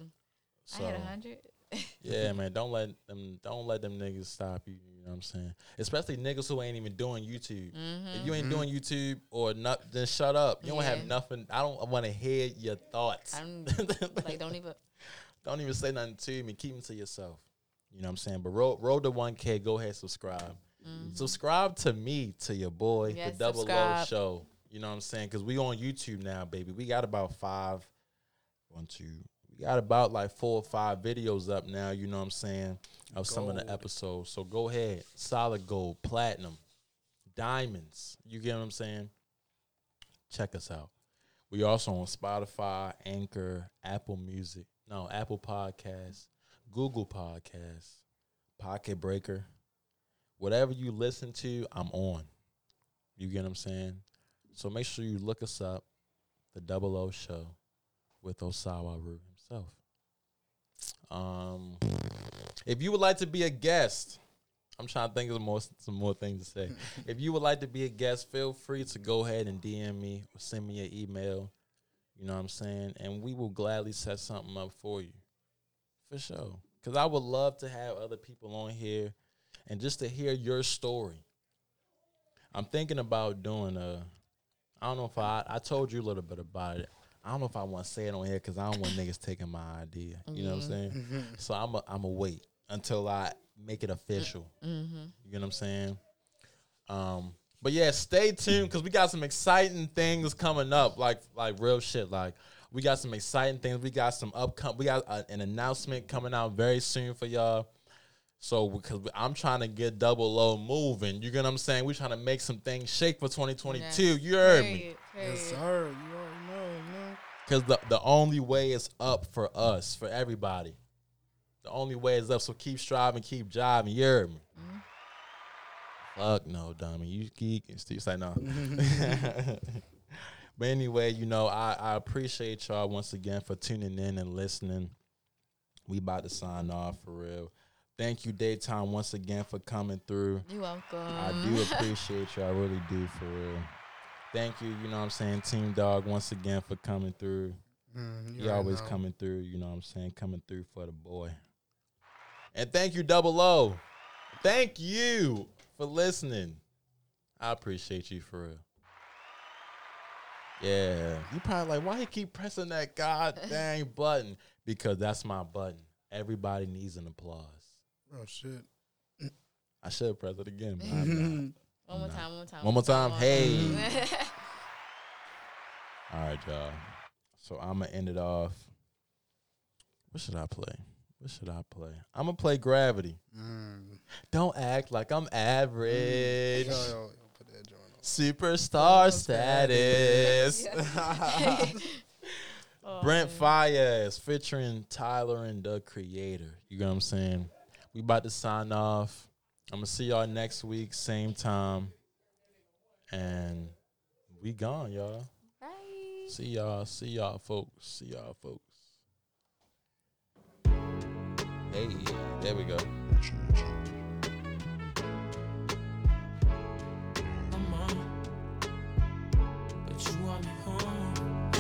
So, I had a hundred. yeah, man, don't let them don't let them niggas stop you. You know what I'm saying? Especially niggas who ain't even doing YouTube. If you ain't doing YouTube or not, then shut up. You don't have Mm-hmm. Nothing. I don't want to hear your thoughts. I'm like, don't even. don't even say nothing to me. Keep them to yourself. You know what I'm saying? But roll, roll the 1K. Go ahead, subscribe. Subscribe to me, to your boy, Mm-hmm. Yes, the Double O. Show. You know what I'm saying? Because we on YouTube now, baby. We got about five, one, two. We got about like four or five videos up now. You know what I'm saying? Of some of the episodes. So go ahead. Solid gold, platinum, diamonds. You get what I'm saying? Check us out. We also on Spotify, Anchor, Apple Music, no Apple Podcasts, Google Podcasts, Pocket Breaker, whatever you listen to, I'm on. You get what I'm saying? So make sure you look us up, the Double O Show, with Osawa Rue himself. Um, if you would like to be a guest, I'm trying to think of some more some more things to say. if you would like to be a guest, feel free to go ahead and DM me or send me an email. You know what I'm saying? And we will gladly set something up for you. For sure. Cause I would love to have other people on here and just to hear your story. I'm thinking about doing a I don't know if I I told you a little bit about it. I don't know if I want to say it on here because I don't want niggas taking my idea. You know what I'm saying? So I'm a, I'm a wait until I make it official. Mm-hmm. You get what I'm saying? Um, but yeah, stay tuned because we got some exciting things coming up, like like real shit. Like we got some exciting things. We got some upcoming. We got a, an announcement coming out very soon for y'all. So because I'm trying to get double O moving, you get what I'm saying? We trying to make some things shake for 2022. Yes. You heard me? Period, period. Yes, sir. You already know, man. Because the, the only way is up for us, for everybody. The only way is up. So keep striving, keep jiving. You heard me? Mm-hmm. Fuck no, dummy. You geek. Steve say no. but anyway, you know, I, I appreciate y'all once again for tuning in and listening. We about to sign off for real. Thank you, DaeeTime, once again for coming through. You're welcome. I do appreciate you. I really do for real. Thank you, you know what I'm saying, Team Dog, once again for coming through. Mm, You always know. coming through, you know what I'm saying, coming through for the boy. And thank you, Double O. Thank you for listening. I appreciate you for real. Yeah. You probably like, why he keep pressing that god dang button? Because that's my button. Everybody needs an applause. Oh shit. I should press it again, but I'm not. One more time. One more time. One more time. Hey. Hey. All right, y'all. So I'm gonna end it off. What should I play? What should I play? I'm gonna play Gravity. Mm. Don't act like I'm average. Yo, yo, yo, put that joint on. Superstar status. Oh, Brent man. Faiyaz featuring Tyler and the Creator. You know what I'm saying? We about to sign off. I'm gonna see y'all next week, same time. And we gone, y'all. Bye. See y'all. See y'all, folks. See y'all, folks. Hey, there we go. I'm on, but you want me home.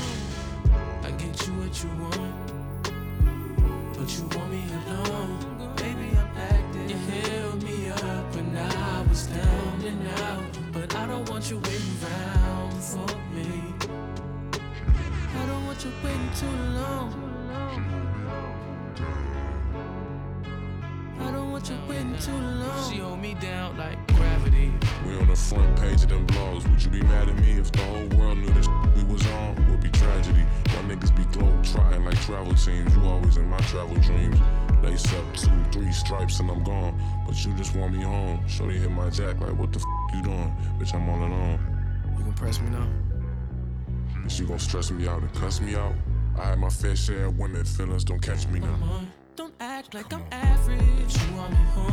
I get you what you want, but you want me alone. Baby, I'm acting. You was down and out, but I don't want you waiting around for me. I don't want you waiting too long. I you waiting too long. She hold me down like gravity. We on the front page of them blogs. Would you be mad at me if the whole world knew this we was on? Would be tragedy. My niggas be globe trotting like travel teams. You always in my travel dreams. Lace up two, three stripes and I'm gone. But you just want me home. Shorty hit my jack like, what the f you doing? Bitch, I'm all alone. You can press me now. Is you gon' stress me out and cuss me out? I had my fair share of women. Feelings don't catch me now. Like I'm average. You want me home.